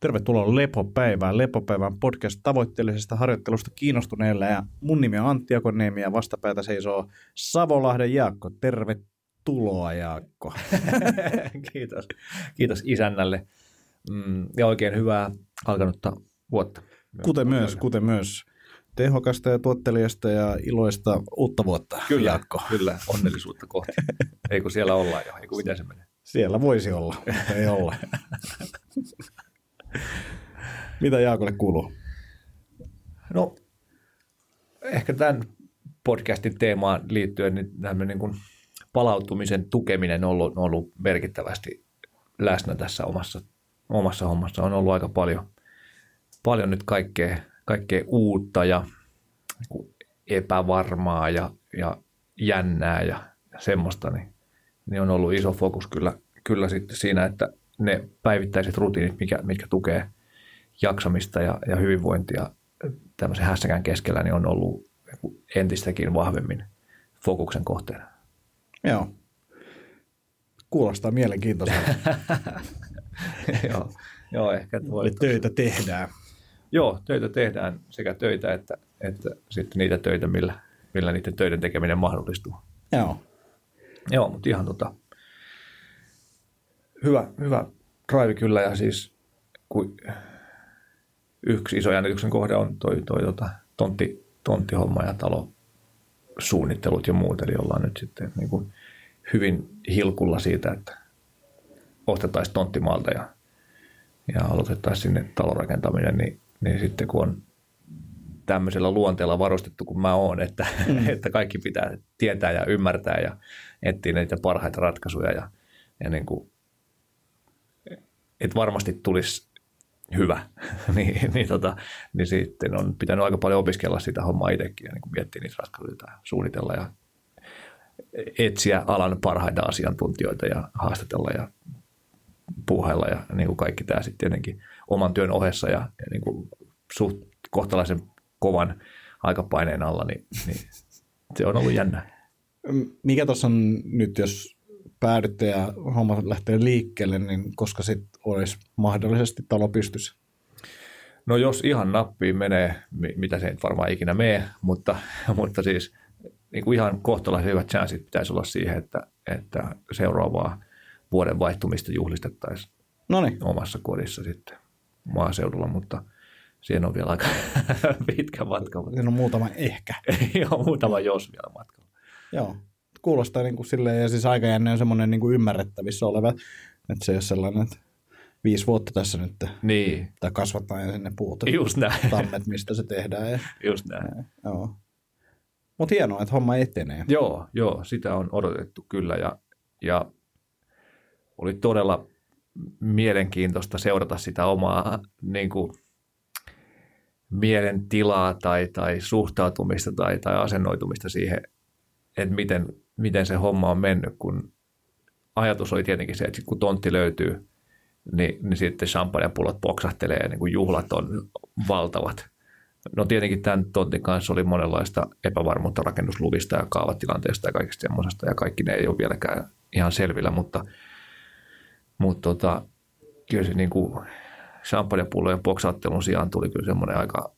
Tervetuloa Lepopäivään. Lepopäivän podcast tavoitteellisesta harjoittelusta kiinnostuneille. Ja mun nimi on Antti Akoniemi ja vastapäätä seisoo Savolahden Jaakko. Tervetuloa Jaakko. Kiitos. Kiitos isännälle. Mm, ja oikein hyvää alkanutta vuotta. Kuten myös, kuten myös tehokasta ja tuottelijasta ja iloista uutta vuotta, Kyllä, Jaakko. kyllä, onnellisuutta kohti. Ei kun siellä ollaan jo, ei kun miten se menee. Siellä voisi olla, mutta ei olla. Mitä Jaakolle kuuluu? No, ehkä tämän podcastin teemaan liittyen niin tämmöinen niin kuin palautumisen tukeminen on ollut, ollut merkittävästi läsnä tässä omassa, omassa hommassa. On ollut aika paljon, paljon nyt kaikkea, kaikkea uutta ja niin epävarmaa ja, ja jännää ja semmoista, niin, niin on ollut iso fokus kyllä, kyllä sitten siinä, että ne päivittäiset rutiinit, mikä, mitkä tukee jaksamista ja, ja hyvinvointia tämmöisen hässäkään keskellä, niin on ollut entistäkin vahvemmin fokuksen kohteena. Joo. Kuulostaa mielenkiintoiselta. joo, joo, ehkä voi. Töitä tehdään. Joo, töitä tehdään sekä töitä että, että sitten niitä töitä, millä, millä niiden töiden tekeminen mahdollistuu. Joo. Joo, mutta ihan tota, hyvä, hyvä drive kyllä ja siis kun yksi iso jännityksen kohde on toi, toi tota, tontti, tonttihomma ja talo suunnittelut ja muut, eli ollaan nyt sitten niin kuin hyvin hilkulla siitä, että ostettaisiin tonttimaalta ja, ja aloitettaisiin sinne talonrakentaminen, niin, niin sitten kun on tämmöisellä luonteella varustettu kuin mä oon, että, mm. että kaikki pitää tietää ja ymmärtää ja etsiä niitä parhaita ratkaisuja ja, ja niin kuin, että varmasti tulisi hyvä, niin, niin, tota, niin sitten on pitänyt aika paljon opiskella sitä hommaa itsekin ja niin miettiä niitä ratkaisuja ja suunnitella ja etsiä alan parhaita asiantuntijoita ja haastatella ja puuhailla ja niin kuin kaikki tämä sitten tietenkin oman työn ohessa ja, ja niin kuin suht kohtalaisen kovan aikapaineen alla, niin, niin se on ollut jännä. Mikä tuossa on nyt, jos päädytte ja homma lähtee liikkeelle, niin koska sitten olisi mahdollisesti talo pystyssä? No jos ihan nappiin menee, mitä se ei varmaan ikinä mene, mutta, mutta siis niin kuin ihan kohtalaisen hyvät chanssit pitäisi olla siihen, että, että seuraavaa vuoden vaihtumista juhlistettaisiin Noniin. omassa kodissa sitten maaseudulla, mutta siihen on vielä aika pitkä matka. Siinä on muutama ehkä. Joo, muutama jos vielä matkalla. Joo, kuulostaa niin kuin silleen, ja siis aikajänne on semmoinen niin kuin ymmärrettävissä oleva, että se ei ole sellainen, että viisi vuotta tässä nyt Niin, tai kasvattaa ja sinne puut, just näin. tammet, mistä se tehdään. Ja, Just näin. joo. Mutta hienoa, että homma etenee. Joo, joo, sitä on odotettu kyllä ja, ja oli todella mielenkiintoista seurata sitä omaa niin kuin, mielentilaa tai, tai suhtautumista tai, tai asennoitumista siihen, että miten, miten se homma on mennyt, kun ajatus oli tietenkin se, että kun tontti löytyy, niin, niin sitten champagnepullot poksahtelee ja niin kuin juhlat on valtavat. No tietenkin tämän tontin kanssa oli monenlaista epävarmuutta rakennusluvista ja kaavatilanteesta ja kaikesta semmoisesta, ja kaikki ne ei ole vieläkään ihan selvillä, mutta, mutta tota, kyllä se niin kuin champagnepullojen poksauttelun sijaan tuli kyllä semmoinen aika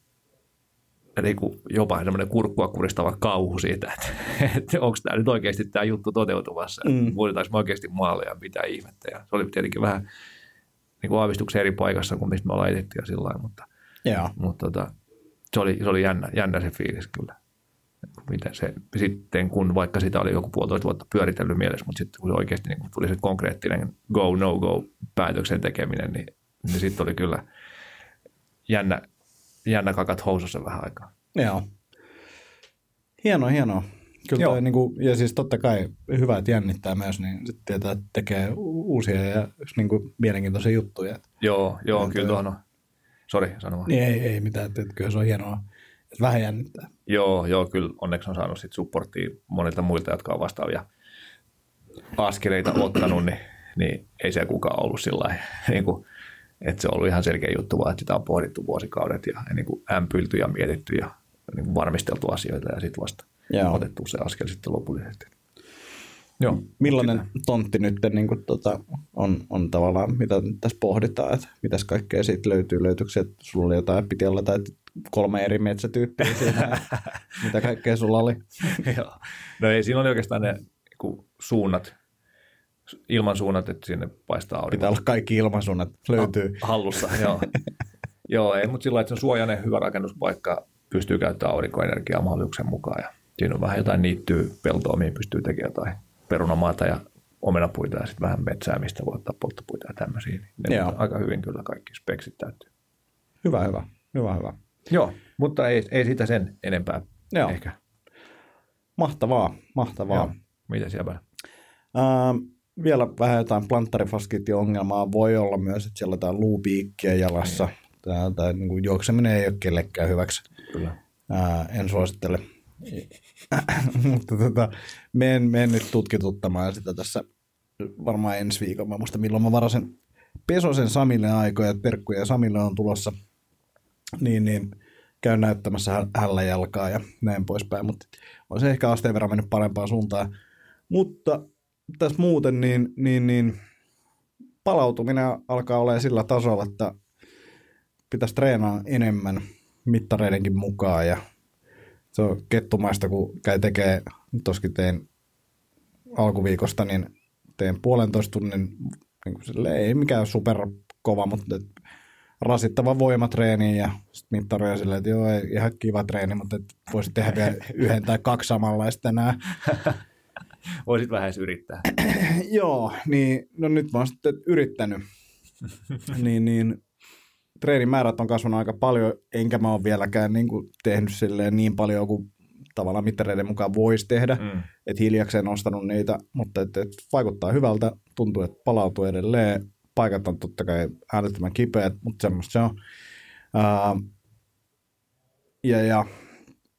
niin kuin jopa semmoinen kurkkua kuristava kauhu siitä, että, että onko tämä nyt oikeasti tämä juttu toteutumassa, Mm. voidaan me oikeasti maaleja mitä ihmettä. Ja se oli tietenkin vähän niin kuin aavistuksen eri paikassa kuin mistä me ollaan etetty ja sillä lailla, mutta, Joo. mutta tota, se oli, se oli jännä, jännä se fiilis kyllä. Miten se, sitten kun vaikka sitä oli joku puolitoista vuotta pyöritellyt mielessä, mutta sitten kun se oikeasti niin kun tuli se konkreettinen go, no go päätöksen tekeminen, niin, niin sitten oli kyllä jännä, jännä kakat housussa vähän aikaa. Joo. Hienoa, hienoa. Kyllä Joo. toi, niin kuin, ja siis totta kai hyvä, että jännittää myös, niin sitten tietää, että tekee uusia ja niin kuin, mielenkiintoisia juttuja. Joo, joo, Niin kyllä tuohon on. Sori, sano vaan. Niin ei, ei mitään, että että kyllä se on hienoa, että vähän jännittää. Joo, joo, kyllä onneksi on saanut sit supporttia monilta muilta, jotka on vastaavia askeleita ottanut, niin, niin ei siellä kukaan ollut sillä lailla, niin kuin, että se on ollut ihan selkeä juttu, vaan että sitä on pohdittu vuosikaudet ja, ja niin kuin ämpylty ja mietitty ja niin kuin varmisteltu asioita ja sitten vasta Joo. otettu se askel sitten lopullisesti. Joo, Millainen sitä. tontti nyt niin kuin, tota, on, on tavallaan, mitä tässä pohditaan, että mitäs kaikkea siitä löytyy, löytyykö että sulla oli jotain, piti olla tai kolme eri metsätyyppiä siinä, mitä kaikkea sulla oli? Joo. No ei, siinä oli oikeastaan ne suunnat, ilmansuunnat, että sinne paistaa aurinko. Pitää olla kaikki ilmansuunnat, löytyy. Hallussa, joo. joo, ei, mutta sillä että se on suojainen, hyvä rakennuspaikka, pystyy käyttämään aurinkoenergiaa mahdollisuuksien mukaan. Ja siinä on vähän jotain niittyy peltoa, mihin pystyy tekemään jotain perunamaata ja omenapuita ja sitten vähän metsää, mistä voi ottaa polttopuita ja tämmöisiä. Ne Joo. aika hyvin kyllä kaikki speksit täytyy. Hyvä, hyvä. Hyvä, hyvä. Joo, mutta ei, ei sitä sen enempää Joo. ehkä. Mahtavaa, mahtavaa. Joo. Mitä siellä äh, vielä vähän jotain planttarifaskitti-ongelmaa voi olla myös, että siellä on jotain luupiikkiä jalassa. Tämä, tämä niin kuin juokseminen ei ole kellekään hyväksi. Kyllä. Ää, en suosittele. Mutta tota, menen, menen nyt tutkituttamaan sitä tässä varmaan ensi viikon. Mä muista milloin mä varasin Pesosen Samille aikoja, terkkuja Samille on tulossa. Niin, niin käyn näyttämässä hällä jalkaa ja näin poispäin, mutta on se ehkä asteen verran mennyt parempaan suuntaan. Mutta tässä muuten niin, niin, niin palautuminen alkaa olla sillä tasolla, että pitäisi treenaa enemmän mittareidenkin mukaan ja se on kettumaista, kun käy tekee, toskin tein alkuviikosta, niin teen puolentoista tunnin, niin kuin sille, ei mikään super kova, mutta rasittava voimatreeni ja sitten mittaroja silleen, että joo, ihan kiva treeni, mutta voisi tehdä vielä yhden tai kaksi samanlaista enää. Voisit vähän edes yrittää. joo, niin no nyt mä oon sitten yrittänyt. niin, niin treenimäärät on kasvanut aika paljon, enkä mä ole vieläkään niin kuin tehnyt silleen niin paljon kuin tavallaan mittareiden mukaan voisi tehdä, mm. että hiljakseen nostanut niitä, mutta et, et vaikuttaa hyvältä, tuntuu, että palautuu edelleen, paikat on totta kai äärettömän kipeät, mutta semmoista se on. Ää, ja, ja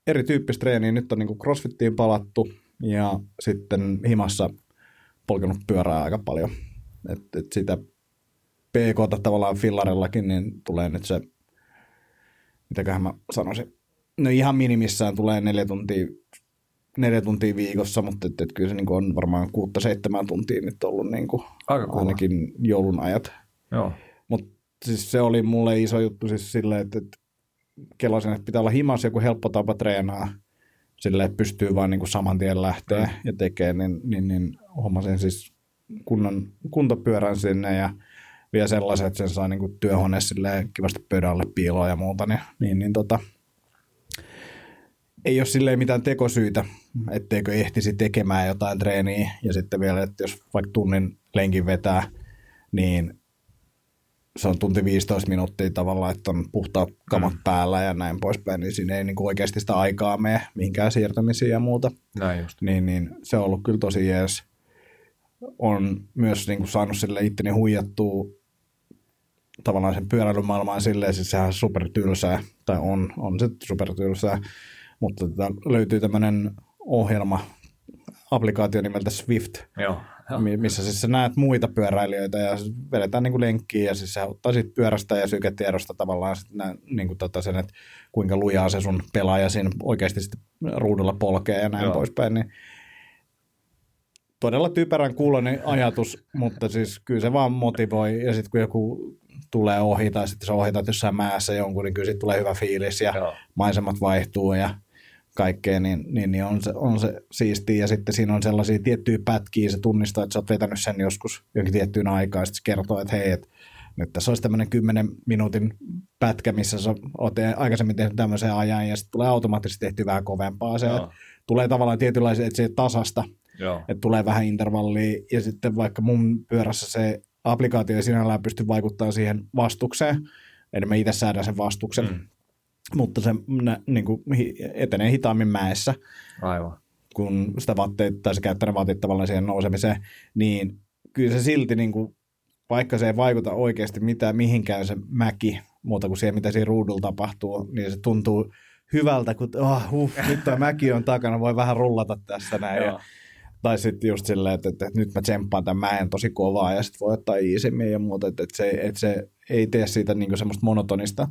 erityyppistä treeniä, nyt on niin crossfittiin palattu ja sitten himassa polkenut pyörää aika paljon. Et, et sitä PK tavallaan fillarillakin, niin tulee nyt se, mitäköhän mä sanoisin, no ihan minimissään tulee neljä tuntia, neljä tuntia viikossa, mutta et, et kyllä se niin on varmaan kuutta seitsemän tuntia nyt ollut niin kuin Aika ainakin joulun ajat. Joo. Mutta siis se oli mulle iso juttu siis silleen, että, että kelasin, että pitää olla himas joku helppo tapa treenaa, että pystyy vaan niin kuin saman tien lähteä mm. ja tekee, niin, niin, niin hommasin siis kunnon kuntopyörän sinne ja vielä sellaiset, että sen saa niin kuin työhuone kivasti pöydälle piiloa ja muuta, niin, niin, niin tota, ei ole silleen mitään tekosyitä, etteikö ehtisi tekemään jotain treeniä ja sitten vielä, että jos vaikka tunnin lenkin vetää, niin se on tunti 15 minuuttia tavallaan, että on puhtaat kamat mm. päällä ja näin poispäin, niin siinä ei niin kuin oikeasti sitä aikaa mene mihinkään siirtämisiin ja muuta. Näin just. Niin, niin se on ollut kyllä tosi jees. On myös niin kuin saanut sille itteni huijattua tavallaan sen pyöräilymaailmaan silleen, siis sehän on supertylsää, tai on, on se supertylsää, mutta tota, löytyy tämmöinen ohjelma, applikaatio nimeltä Swift, Joo, jo. Missä siis sä näet muita pyöräilijöitä ja vedetään niin kuin lenkkiä ja siis se ottaa sit pyörästä ja syketiedosta tavallaan sit nä, niin kuin tota sen, että kuinka lujaa se sun pelaaja siinä oikeasti sitten ruudulla polkee ja näin Joo. poispäin, niin todella typerän kuulonen ajatus, mutta siis kyllä se vaan motivoi ja sitten kun joku tulee ohi tai sitten sä ohitat jossain mäessä jonkun, niin kyllä tulee hyvä fiilis ja Joo. maisemat vaihtuu ja kaikkea, niin, niin, niin on, se, on se siistiä. Ja sitten siinä on sellaisia tiettyjä pätkiä, se tunnistaa, että sä oot vetänyt sen joskus jonkin tiettyyn aikaan, ja sitten se kertoo, että hei, että nyt tässä olisi tämmöinen 10 minuutin pätkä, missä sä oot aikaisemmin tehnyt tämmöisen ajan, ja sitten tulee automaattisesti tehty vähän kovempaa. Se, että tulee tavallaan tietynlaisia, että se tasasta, Joo. että tulee vähän intervallia, ja sitten vaikka mun pyörässä se applikaatio ei sinällään pysty vaikuttamaan siihen vastukseen, eli me itse säädän sen vastuksen, mm. Mutta se nä, niin kuin, etenee hitaammin mäessä. Aivan. Kun sitä vatteita, tai se käyttää ne vatit tavallaan siihen nousemiseen, niin kyllä se silti, niin kuin, vaikka se ei vaikuta oikeasti mitään mihinkään se mäki, muuta kuin siihen, mitä siinä ruudulla tapahtuu, niin se tuntuu hyvältä, kun oh, uh, nyt tämä mäki on takana, voi vähän rullata tässä näin. ja tai sitten just silleen, että, että, että nyt mä tsemppaan tämän mäen tosi kovaa ja sitten voi ottaa iisemmin ja muuta, että, että, se, että se ei tee siitä niin semmoista monotonista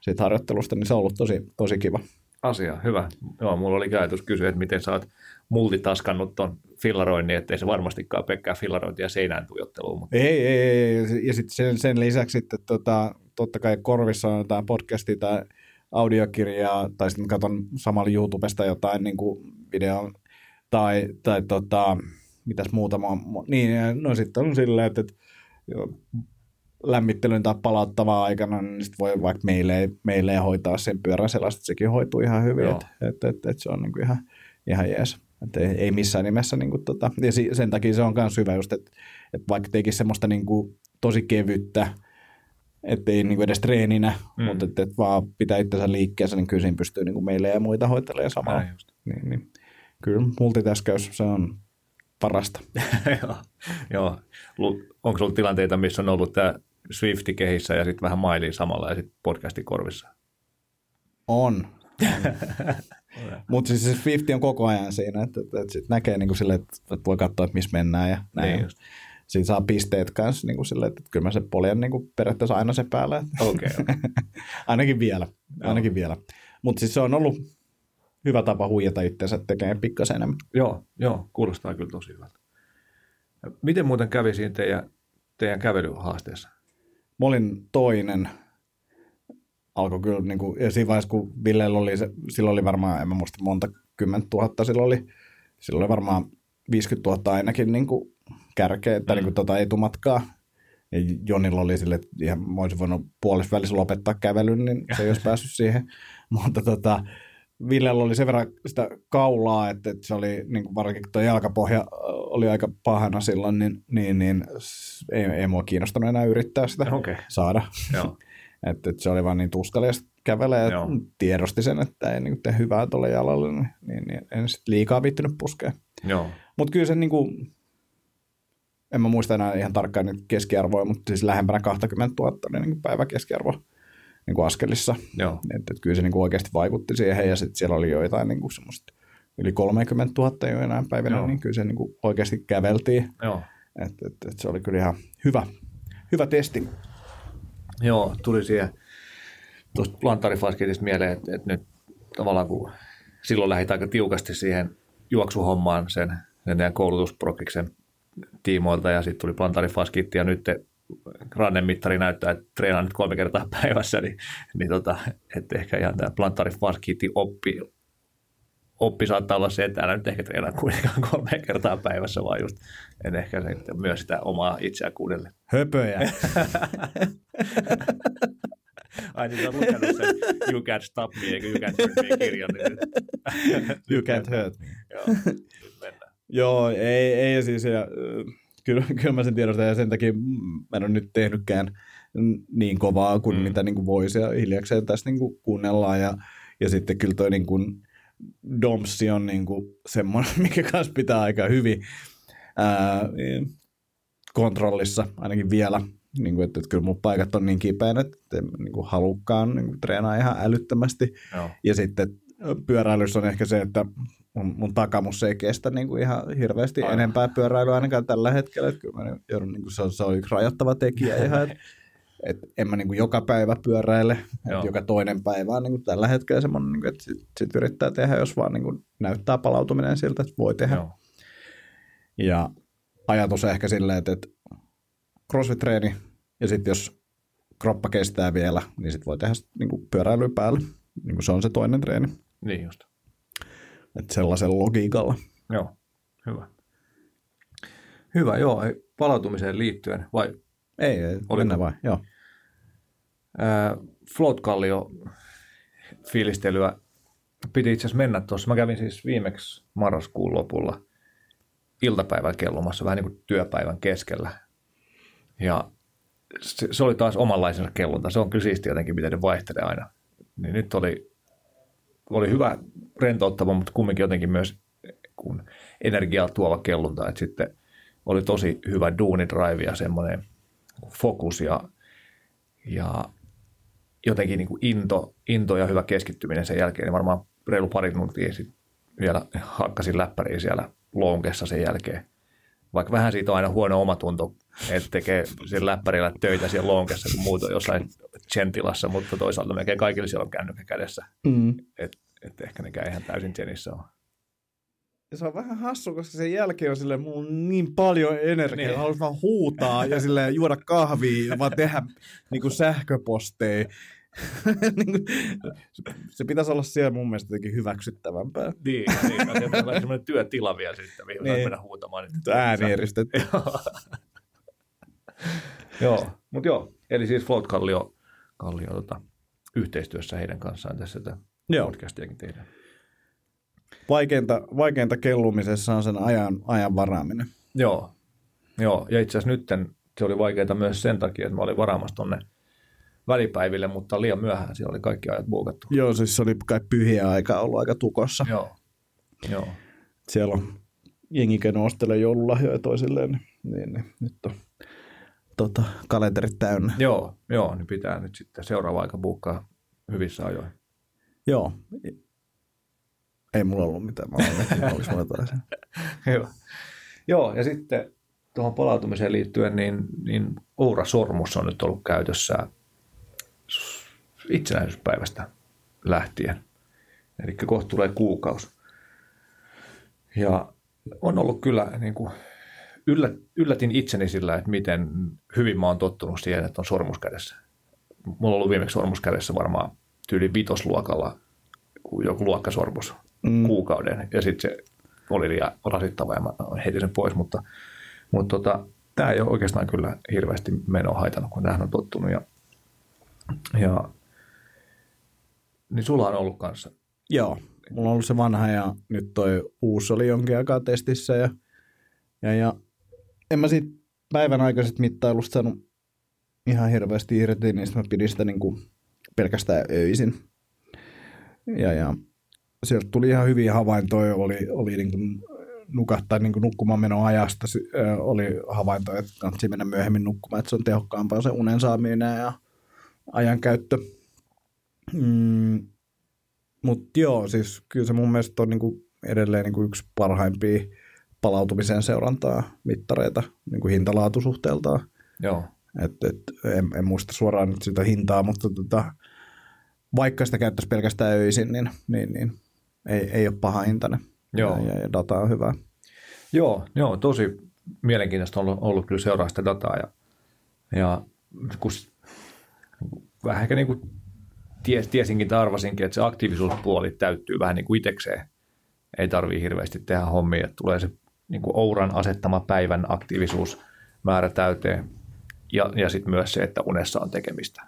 siitä harjoittelusta, niin se on ollut tosi, tosi kiva. asia. Hyvä. Joo, mulla oli ajatus kysyä, että miten sä oot multitaskannut ton fillaroinnin, ettei se varmastikaan pelkkää fillarointia seinään tujotteluun. Mutta... Ei, ei, ei. Ja sitten sen, sen lisäksi että tota, totta kai korvissa on jotain podcastia tai audiokirjaa, tai sitten katson samalla YouTubesta jotain niin kuin video tai, tai tota, mitäs muuta. Niin, no sitten on silleen, että, että lämmittelyn tai palauttavaa aikana, niin sit voi vaikka meille, meille hoitaa sen pyörän sellaista, että sekin hoituu ihan hyvin, että et, et, et se on niinku ihan, ihan jees. Et ei, ei missään nimessä, niinku tota, ja sen takia se on myös hyvä just, että et vaikka tekisi semmoista niinku tosi kevyttä, ettei niinku edes treeninä, mm. mutta että et vaan pitää itsensä liikkeessä, niin kyllä siinä pystyy niinku meille ja muita hoitelemaan samalla. Niin, niin, kyllä multitaskäys, se on parasta. joo, joo. Onko ollut tilanteita, missä on ollut tämä Swifti kehissä ja sitten vähän mailiin samalla ja sitten podcasti korvissa? On. Mutta siis se Swifti on koko ajan siinä, että, että, että sit näkee niin sille, että, voi katsoa, että missä mennään ja näin. Niin Siinä saa pisteet kanssa niin kuin sille, että kyllä mä se poljen niin kuin periaatteessa aina se päällä. Okei. Okay, okay. ainakin vielä. Ainakin no. vielä. Mutta siis se on ollut hyvä tapa huijata itseänsä tekemään pikkasen enemmän. Joo, joo, kuulostaa kyllä tosi hyvältä. Miten muuten kävi siinä teidän, teidän kävelyhaasteessa? Mä olin toinen. Alkoi kyllä, niin kuin, ja siinä vaiheessa, kun Villellä oli, se, silloin oli varmaan, en mä muista monta kymmentä tuhatta, silloin oli, silloin oli varmaan 50 000 ainakin niin kuin kärkeä, että mm. niin kuin, tota etumatkaa. Ja Jonilla oli sille, että ihan, mä olisin voinut puolessa välissä lopettaa kävelyn, niin se ei olisi päässyt siihen. Mutta tota, Villellä oli sen verran sitä kaulaa, että, että se oli niin kuin varsinkin tuo jalkapohja oli aika pahana silloin, niin, niin, niin ei, ei mua kiinnostanut enää yrittää sitä okay. saada. Joo. että, että se oli vaan niin tuskallista kävelee ja Joo. tiedosti sen, että ei niin tee hyvää tuolle jalalle, niin, niin, niin en sitten liikaa viittynyt puskea. Mutta kyllä se niin kuin, en mä muista enää ihan tarkkaan nyt keskiarvoa, mutta siis lähempänä 20 000 oli niin päivä keskiarvo niin kuin askelissa. Joo. Et, et kyllä se niin kuin oikeasti vaikutti siihen ja sitten siellä oli joitain niin kuin semmoista yli 30 000 jo enää päivänä, Joo. niin kyllä se niin kuin oikeasti käveltiin. Joo. Et, et, et se oli kyllä ihan hyvä, hyvä testi. Joo, tuli siihen tuosta plantarifasketista mieleen, että, että nyt tavallaan kun silloin lähdit aika tiukasti siihen juoksuhommaan sen, sen koulutusprokiksen tiimoilta ja sitten tuli plantarifaskitti ja nyt rannemittari näyttää, että treenaan nyt kolme kertaa päivässä, niin, niin tota, että ehkä ihan tämä plantarifaskitti oppi, oppi saattaa olla se, että älä nyt ehkä treenaa kuitenkaan kolme kertaa päivässä, vaan just en ehkä se, myös sitä omaa itseä kuudelle. Höpöjä. Ai niin, on lukenut sen You Can't Stop Me, eikö You Can't Hurt Me kirjan. Niin you Can't Hurt Me. Joo, Joo, ei, ei siis, ja, kyllä, kyllä mä sen tiedostan, ja sen takia mä en ole nyt tehnytkään niin kovaa kuin mm. mitä niin kuin voisi, ja hiljakseen tässä niin kuin kuunnellaan, ja, ja sitten kyllä toi niin kuin, Domsi on niin kuin semmoinen, mikä kanssa pitää aika hyvin ää, kontrollissa, ainakin vielä. Niin kuin, että, että kyllä mun paikat on niin kipeänä, että en niin kuin halukkaan niin kuin treenaa ihan älyttömästi. Joo. Ja sitten pyöräilyssä on ehkä se, että mun, mun takamus ei kestä niin kuin ihan hirveästi Aivan. enempää pyöräilyä ainakaan tällä hetkellä. Että kyllä mä joudun, niin kuin se, on, se on yksi rajoittava tekijä ihan, että et en mä niin kuin joka päivä pyöräile, että joka toinen päivä on niin kuin tällä hetkellä semmoinen, niin kuin, että sit, sit yrittää tehdä, jos vaan niin kuin näyttää palautuminen siltä, että voi tehdä. Joo. Ja ajatus ehkä silleen, että, että crossfit-treeni ja sitten jos kroppa kestää vielä, niin sitten voi tehdä niin kuin pyöräilyä päälle. Niin kuin se on se toinen treeni. Niin just. Että sellaisella logiikalla. Joo, hyvä. Hyvä, joo. Palautumiseen liittyen, vai? Ei, ei mennään vai, joo. Float Kallio fiilistelyä piti itse asiassa mennä tuossa. Mä kävin siis viimeksi marraskuun lopulla iltapäivän kellumassa vähän niin kuin työpäivän keskellä. Ja se, se oli taas omanlaisensa kellunta. Se on kyllä siisti jotenkin, miten ne vaihtelee aina. Niin nyt oli, oli hyvä rentouttava, mutta kumminkin jotenkin myös kun energiaa tuova kellunta. Että sitten oli tosi hyvä duunidrive ja semmoinen fokus ja, ja jotenkin niin kuin into, into ja hyvä keskittyminen sen jälkeen. Niin varmaan reilu pari tuntia sitten vielä hakkasin läppäriin siellä lonkessa sen jälkeen. Vaikka vähän siitä on aina huono omatunto, että tekee sen läppärillä töitä siellä lonkessa, kun muut on jossain gentilassa, mutta toisaalta melkein kaikilla siellä on kännykkä kädessä. Mm. Et, että ehkä ne käy ihan täysin jenissä on. Ja se on vähän hassu, koska sen jälkeen on silleen, mulla on niin paljon energiaa, Niin. haluaisin vaan huutaa ja silleen juoda kahvia ja vaan tehdä niin kuin sähköposteja. Niin kuin, se- se pitäisi olla siellä mun mielestä jotenkin hyväksyttävämpää. Niin, niin no, sieltä tulee semmoinen työtila vielä sitten, mihin niin. Mennä huutamaan. Niin Äänieristetty. joo, mutta joo, eli siis Float Kallio, Kallio tota, yhteistyössä heidän kanssaan tässä tätä Joo. podcastiakin tehdään. Vaikeinta, vaikeinta kellumisessa on sen ajan, ajan varaaminen. Joo, joo. ja itse asiassa nyt se oli vaikeaa myös sen takia, että mä olin varaamassa tonne välipäiville, mutta liian myöhään siellä oli kaikki ajat buukattu. Joo, siis se oli kai pyhiä aika ollut aika tukossa. Joo, joo. Siellä on jengi, ken ostelee joululahjoja toisilleen, niin, niin, niin nyt on tota, kalenterit täynnä. Joo, joo, niin pitää nyt sitten seuraava aika buukkaa hyvissä ajoin. Joo. Ei mulla ollut mitään. Mä olen, olisi mulla jotain sen. Joo. Joo, ja sitten tuohon palautumiseen liittyen, niin, niin Oura Sormus on nyt ollut käytössä itsenäisyyspäivästä lähtien. Eli kohta tulee kuukausi. Ja on ollut kyllä, niin kuin, yllätin itseni sillä, että miten hyvin mä oon tottunut siihen, että on sormus kädessä. Mulla on ollut viimeksi sormus kädessä varmaan tyyli vitosluokalla joku luokkasormus mm. kuukauden. Ja sitten se oli liian rasittava ja mä heitin sen pois, mutta, mutta tota, tämä ei ole oikeastaan kyllä hirveästi menoa haitannut, kun tähän on tottunut. Ja, ja niin sulla on ollut kanssa. Joo. Mulla on ollut se vanha ja nyt toi uusi oli jonkin aikaa testissä ja, ja, ja en mä siitä päivän aikaisesta mittailusta saanut ihan hirveästi irti, niin mä pidin sitä niin kuin pelkästään öisin. Ja, ja sieltä tuli ihan hyviä havaintoja, oli, oli niin kuin nukahtaa niin kuin nukkumaan menon ajasta, oli havaintoja, että kannattaa mennä myöhemmin nukkumaan, että se on tehokkaampaa se unen saaminen ja ajankäyttö. Mm, mutta joo, siis kyllä se mun mielestä on niinku edelleen niinku yksi parhaimpia palautumisen seurantaa mittareita niinku hintalaatusuhteeltaan. Joo, Et, et, en, en muista suoraan nyt sitä hintaa, mutta tota, vaikka sitä käyttäisi pelkästään öisin, niin, niin, niin ei, ei ole paha hintainen. Joo. Ja, ja data on hyvä. Joo, joo, tosi mielenkiintoista on ollut, ollut kyllä seuraa sitä dataa ja, ja kun vähän ehkä niin kuin ties, tiesinkin tai arvasinkin, että se aktiivisuuspuoli täyttyy vähän niin kuin itsekseen. Ei tarvii hirveästi tehdä hommia, että tulee se niin kuin Ouran asettama päivän aktiivisuusmäärä täyteen ja, ja sitten myös se, että unessa on tekemistä.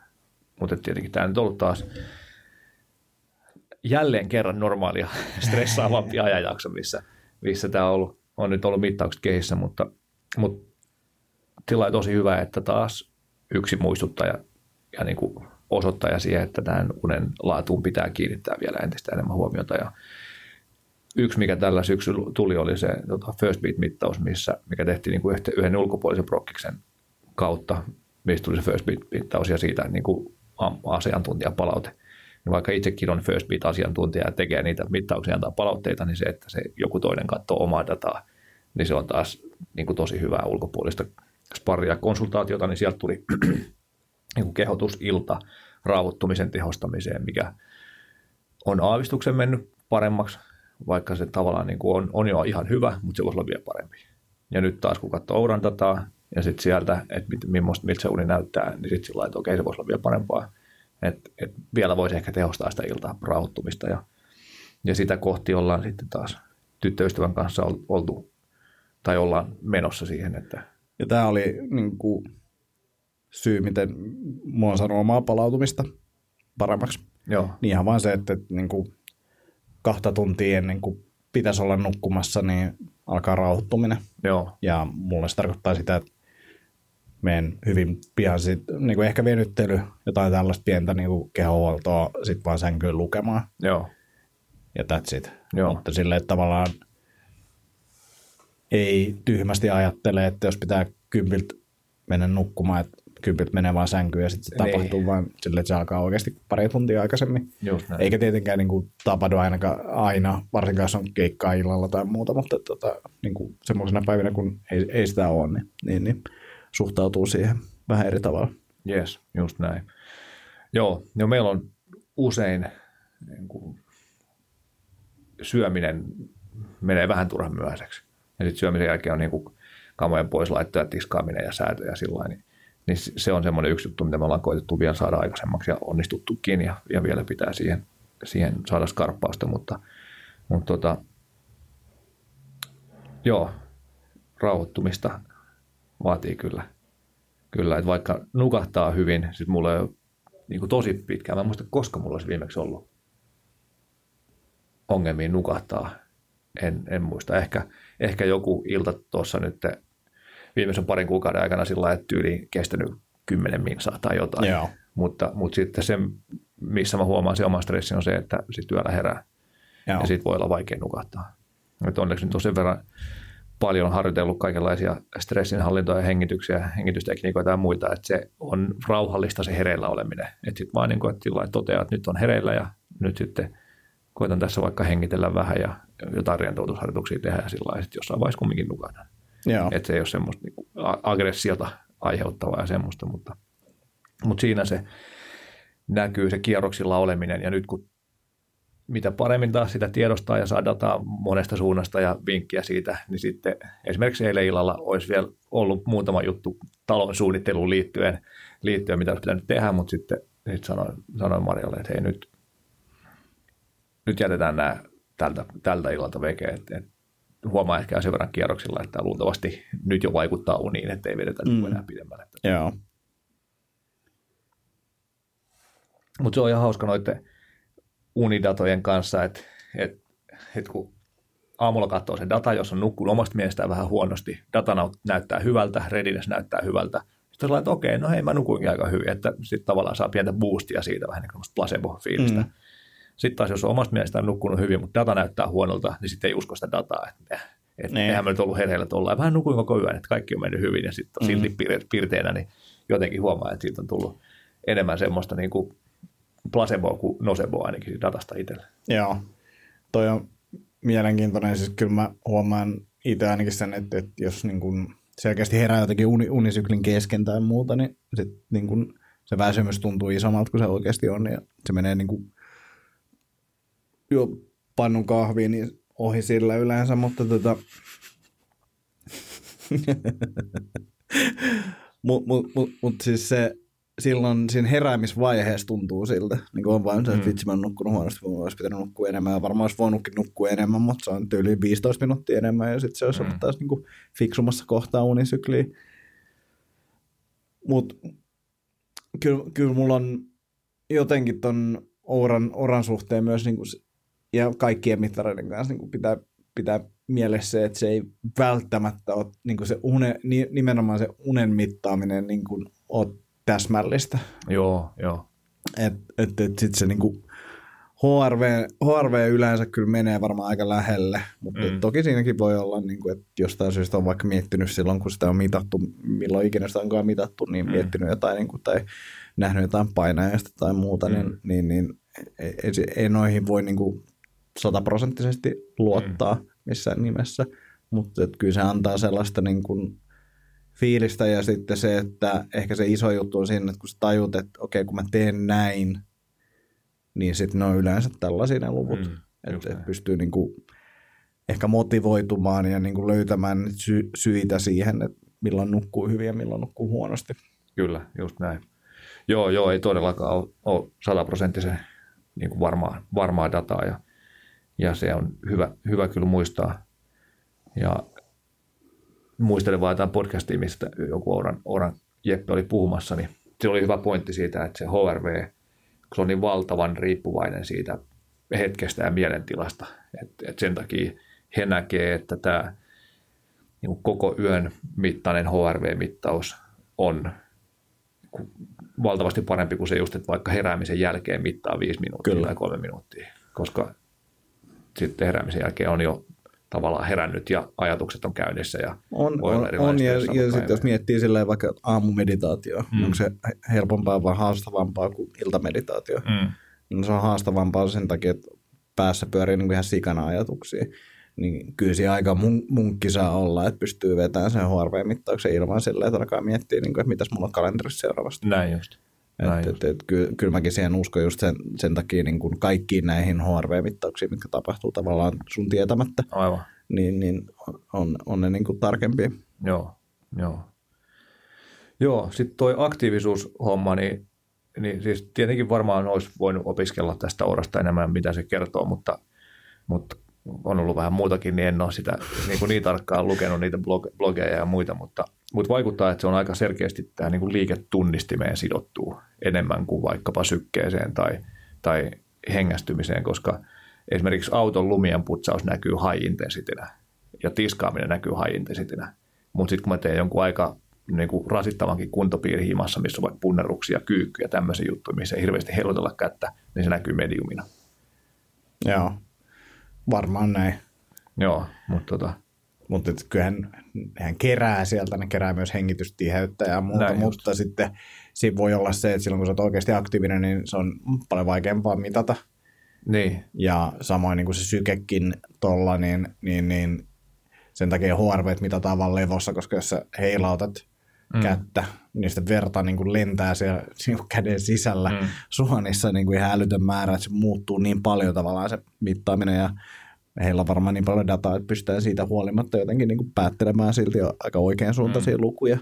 Mutta tietenkin tämä nyt ollut taas jälleen kerran normaalia stressaavampi ajanjakso, missä, missä tämä on, ollut, on nyt ollut mittaukset kehissä, mutta, mutta lailla tosi hyvä, että taas yksi muistuttaja ja niin kuin osoittaja siihen, että tähän unen laatuun pitää kiinnittää vielä entistä enemmän huomiota. Ja yksi, mikä tällä syksyllä tuli, oli se tota First Beat-mittaus, missä, mikä tehtiin niin kuin yhden ulkopuolisen prokkiksen kautta, mistä tuli se First Beat-mittaus ja siitä niin kuin asiantuntijapalaute. Niin vaikka itsekin on First Beat-asiantuntija ja tekee niitä mittauksia ja antaa palautteita, niin se, että se joku toinen katsoo omaa dataa, niin se on taas niin kuin tosi hyvää ulkopuolista sparria ja konsultaatiota, niin sieltä tuli niin kuin kehotus ilta raavuttumisen tehostamiseen, mikä on aavistuksen mennyt paremmaksi, vaikka se tavallaan niin kuin on, on jo ihan hyvä, mutta se voisi olla vielä parempi. Ja nyt taas kun katsoo Ouran dataa ja sitten sieltä, että mit, millaista, miltä se uni näyttää, niin sitten sillä että okei, se voisi olla vielä parempaa. Et, et vielä voisi ehkä tehostaa sitä iltaa rauhoittumista ja, ja sitä kohti ollaan sitten taas tyttöystävän kanssa ol- oltu tai ollaan menossa siihen, että Ja tämä oli niin kuin, syy, miten mulla on saanut omaa palautumista paremmaksi. joo, Niin ihan vaan se, että, että niin kuin kahta tuntia ennen kuin pitäisi olla nukkumassa, niin alkaa rauhoittuminen. joo, Ja mulle se tarkoittaa sitä, että menen hyvin pian sit, niin kuin ehkä venyttely, jotain tällaista pientä niin kuin kehohuoltoa, sitten vaan sänkyyn lukemaan joo, ja that's it. Joo. Mutta silleen, että tavallaan ei tyhmästi ajattele, että jos pitää kympiltä mennä nukkumaan, että kympiltä menee vaan sänkyyn ja sitten se Niin. tapahtuu vaan silleen, että se alkaa oikeasti pari tuntia aikaisemmin. just näin. Eikä tietenkään niin kuin, tapahdu ainakaan aina, varsinkaan jos on keikkaa illalla tai muuta, mutta tota, niin kuin, semmoisena päivinä, kun ei, ei sitä ole, niin, niin, niin suhtautuu siihen vähän eri tavalla. Yes, just näin. Joo, no meillä on usein niin kuin syöminen menee vähän turhan myöhäiseksi. Ja sitten syömisen jälkeen on niin kuin kamojen pois laittoja, tiskaaminen ja säätö ja sillä niin, niin se on semmoinen yksi juttu, mitä me ollaan koitettu vielä saada aikaisemmaksi ja onnistuttukin ja, ja vielä pitää siihen, siihen saada skarppausta, mutta, mutta tota, joo, rauhoittumista vaatii kyllä. Kyllä, että vaikka nukahtaa hyvin, siis mulla ei ole niin kuin tosi pitkään, mä en muista koska mulla olisi viimeksi ollut ongelmia nukahtaa. En, en muista. Ehkä, ehkä joku ilta tuossa nyt viimeisen parin kuukauden aikana sillä että tyyli kestänyt kymmenen minsaa tai jotain. Joo. Mutta, mutta sitten se, missä mä huomaan se oma stressi on se, että sitten yöllä herää. Joo. Ja sitten voi olla vaikea nukahtaa. Että onneksi nyt on sen verran paljon harjoitellut kaikenlaisia stressinhallintoja, hengityksiä, hengitystekniikoita ja muita, että se on rauhallista se hereillä oleminen. Että sitten vaan niin kuin, että toteaa, että nyt on hereillä ja nyt sitten koitan tässä vaikka hengitellä vähän ja jotain rentoutusharjoituksia tehdä ja sillä lailla, jossain vaiheessa kumminkin nukahdan. Että se ei ole semmoista niin kuin aggressiota aiheuttavaa ja semmoista, mutta, mutta siinä se näkyy se kierroksilla oleminen ja nyt kun mitä paremmin taas sitä tiedostaa ja saa dataa monesta suunnasta ja vinkkiä siitä, niin sitten esimerkiksi eilen illalla olisi vielä ollut muutama juttu talon suunnitteluun liittyen, liittyen mitä olisi pitänyt tehdä, mutta sitten, sitten sanoin, sanoin Marjalle, että hei nyt, nyt jätetään nämä tältä, tältä illalta veke, että, että huomaa ehkä sen verran kierroksilla, että luultavasti nyt jo vaikuttaa uniin, että ei vedetä mm. enää pidemmälle. Joo. Mutta se on ihan hauska noiden unidatojen kanssa, että et, et kun aamulla katsoo sen data, jos on nukkunut omasta mielestään vähän huonosti, data näyttää hyvältä, readiness näyttää hyvältä, sitten on että okei, no hei, mä nukuinkin aika hyvin, että sitten tavallaan saa pientä boostia siitä, vähän niin kuin placebo-fiilistä. Mm. Sitten taas, jos on omasta mielestään nukkunut hyvin, mutta data näyttää huonolta, niin sitten ei usko sitä dataa, että että niin. eihän mä nyt ollut hereillä tuolla. Ja vähän nukuin koko yön, että kaikki on mennyt hyvin ja sitten on silti mm. piirteinä, niin jotenkin huomaa, että siitä on tullut enemmän semmoista niin kuin placeboa kuin noceboa ainakin datasta itselle. Joo, toi on mielenkiintoinen. Siis kyllä mä huomaan itse ainakin sen, että, että jos niin kun selkeästi herää jotenkin uni, unisyklin kesken tai muuta, niin, sit niin kun se väsymys tuntuu isommalta kuin se oikeasti on. Ja se menee niin kuin jo pannun kahviin niin ohi sillä yleensä, mutta tota... Mutta mut, mut, mut siis se, silloin siinä heräämisvaiheessa tuntuu siltä. Niin kuin on vain se, että mm. vitsi mä oon nukkunut huonosti, mä olisi pitänyt nukkua enemmän. Ja varmaan olisi voinutkin nukkua enemmän, mutta se on tyyli 15 minuuttia enemmän ja sitten se olisi mm. ollut taas niin kuin fiksumassa kohtaa unisykliä. Mutta kyllä, kyllä mulla on jotenkin ton Ouran, Oran suhteen myös niin kuin, ja kaikkien mittareiden kanssa niin kuin pitää, pitää mielessä se, että se ei välttämättä ole niin kuin se une, nimenomaan se unen mittaaminen niin kuin, ole täsmällistä. Joo, joo. Että et, et sitten se niinku HRV, HRV yleensä kyllä menee varmaan aika lähelle, mutta mm. toki siinäkin voi olla, niin kuin, että jostain syystä on vaikka miettinyt silloin, kun sitä on mitattu, milloin ikinä sitä onkaan mitattu, niin mm. miettinyt jotain niin kuin, tai nähnyt jotain painajasta tai muuta, niin, mm. niin, niin, niin ei, ei, ei noihin voi niin kuin sataprosenttisesti luottaa mm. missään nimessä, mutta kyllä se antaa sellaista niin kuin, fiilistä ja sitten se, että ehkä se iso juttu on siinä, että kun sä tajut, että okei, kun mä teen näin, niin sitten ne on yleensä tällaisia ne luvut. Mm, että et pystyy niinku ehkä motivoitumaan ja niinku löytämään sy- syitä siihen, että milloin nukkuu hyvin ja milloin nukkuu huonosti. Kyllä, just näin. Joo, joo, ei todellakaan ole, ole sataprosenttisen niin varmaa, varmaa dataa ja, ja se on hyvä, hyvä kyllä muistaa. Ja muistelen vaan jotain podcastia, mistä joku Oran, Oran Jeppe oli puhumassa, niin se oli hyvä pointti siitä, että se HRV, se on niin valtavan riippuvainen siitä hetkestä ja mielentilasta, että, että sen takia he näkee, että tämä niin koko yön mittainen HRV-mittaus on valtavasti parempi kuin se just, että vaikka heräämisen jälkeen mittaa viisi minuuttia Kyllä. tai kolme minuuttia, koska sitten heräämisen jälkeen on jo tavallaan herännyt ja ajatukset on käynnissä. Ja on, on, on ja, ja sitten jos miettii silleen vaikka aamumeditaatio, mm. onko se helpompaa vai haastavampaa kuin iltameditaatio? Mm. No se on haastavampaa sen takia, että päässä pyörii niin ihan sikana ajatuksia. Niin kyllä se aika mun, munkki saa olla, että pystyy vetämään sen HRV-mittauksen ilman silleen, että alkaa miettiä, niin kuin, että mitäs mulla on kalenterissa seuraavasti. Näin just. Et, et, et, kyllä, kyllä mäkin siihen uskon just sen, sen takia niin kuin kaikkiin näihin HRV-mittauksiin, mitkä tapahtuu tavallaan sun tietämättä, Aivan. niin, niin on, on ne niin kuin tarkempia. Joo, joo. Joo, sitten toi aktiivisuushomma, niin, niin siis tietenkin varmaan olisi voinut opiskella tästä orasta enemmän, mitä se kertoo, mutta, mutta on ollut vähän muutakin, niin en ole sitä niin, kuin niin tarkkaan lukenut niitä blog, blogeja ja muita, mutta, mutta vaikuttaa, että se on aika selkeästi tähän niin liiketunnistimeen sidottuu enemmän kuin vaikkapa sykkeeseen tai, tai hengästymiseen, koska esimerkiksi auton lumien putsaus näkyy high intensitinä ja tiskaaminen näkyy high intensitinä. Mutta sitten kun mä teen jonkun aika niin kuin rasittavankin kuntopiiri himassa, missä on vaikka punneruksia, kyykkyjä ja tämmöisiä juttuja, missä ei hirveästi heilutella kättä, niin se näkyy mediumina. Joo, varmaan näin. Joo, mutta tota, Mutta kyllähän hän kerää sieltä, ne kerää myös hengitystiheyttä ja muuta, Näin mutta just. sitten siinä voi olla se, että silloin kun sä oot oikeasti aktiivinen, niin se on paljon vaikeampaa mitata. niin, Ja samoin niin kuin se sykekin tuolla, niin, niin, niin sen takia HRV mitataan vaan levossa, koska jos sä heilautat mm. kättä, niin sitten verta niin kuin lentää siellä niin kuin käden sisällä mm. suonissa niin kuin ihan älytön määrä, että se muuttuu niin paljon tavallaan se mittaaminen ja heillä on varmaan niin paljon dataa, että pystytään siitä huolimatta jotenkin niin kuin päättelemään silti aika oikean suuntaisia mm. lukuja,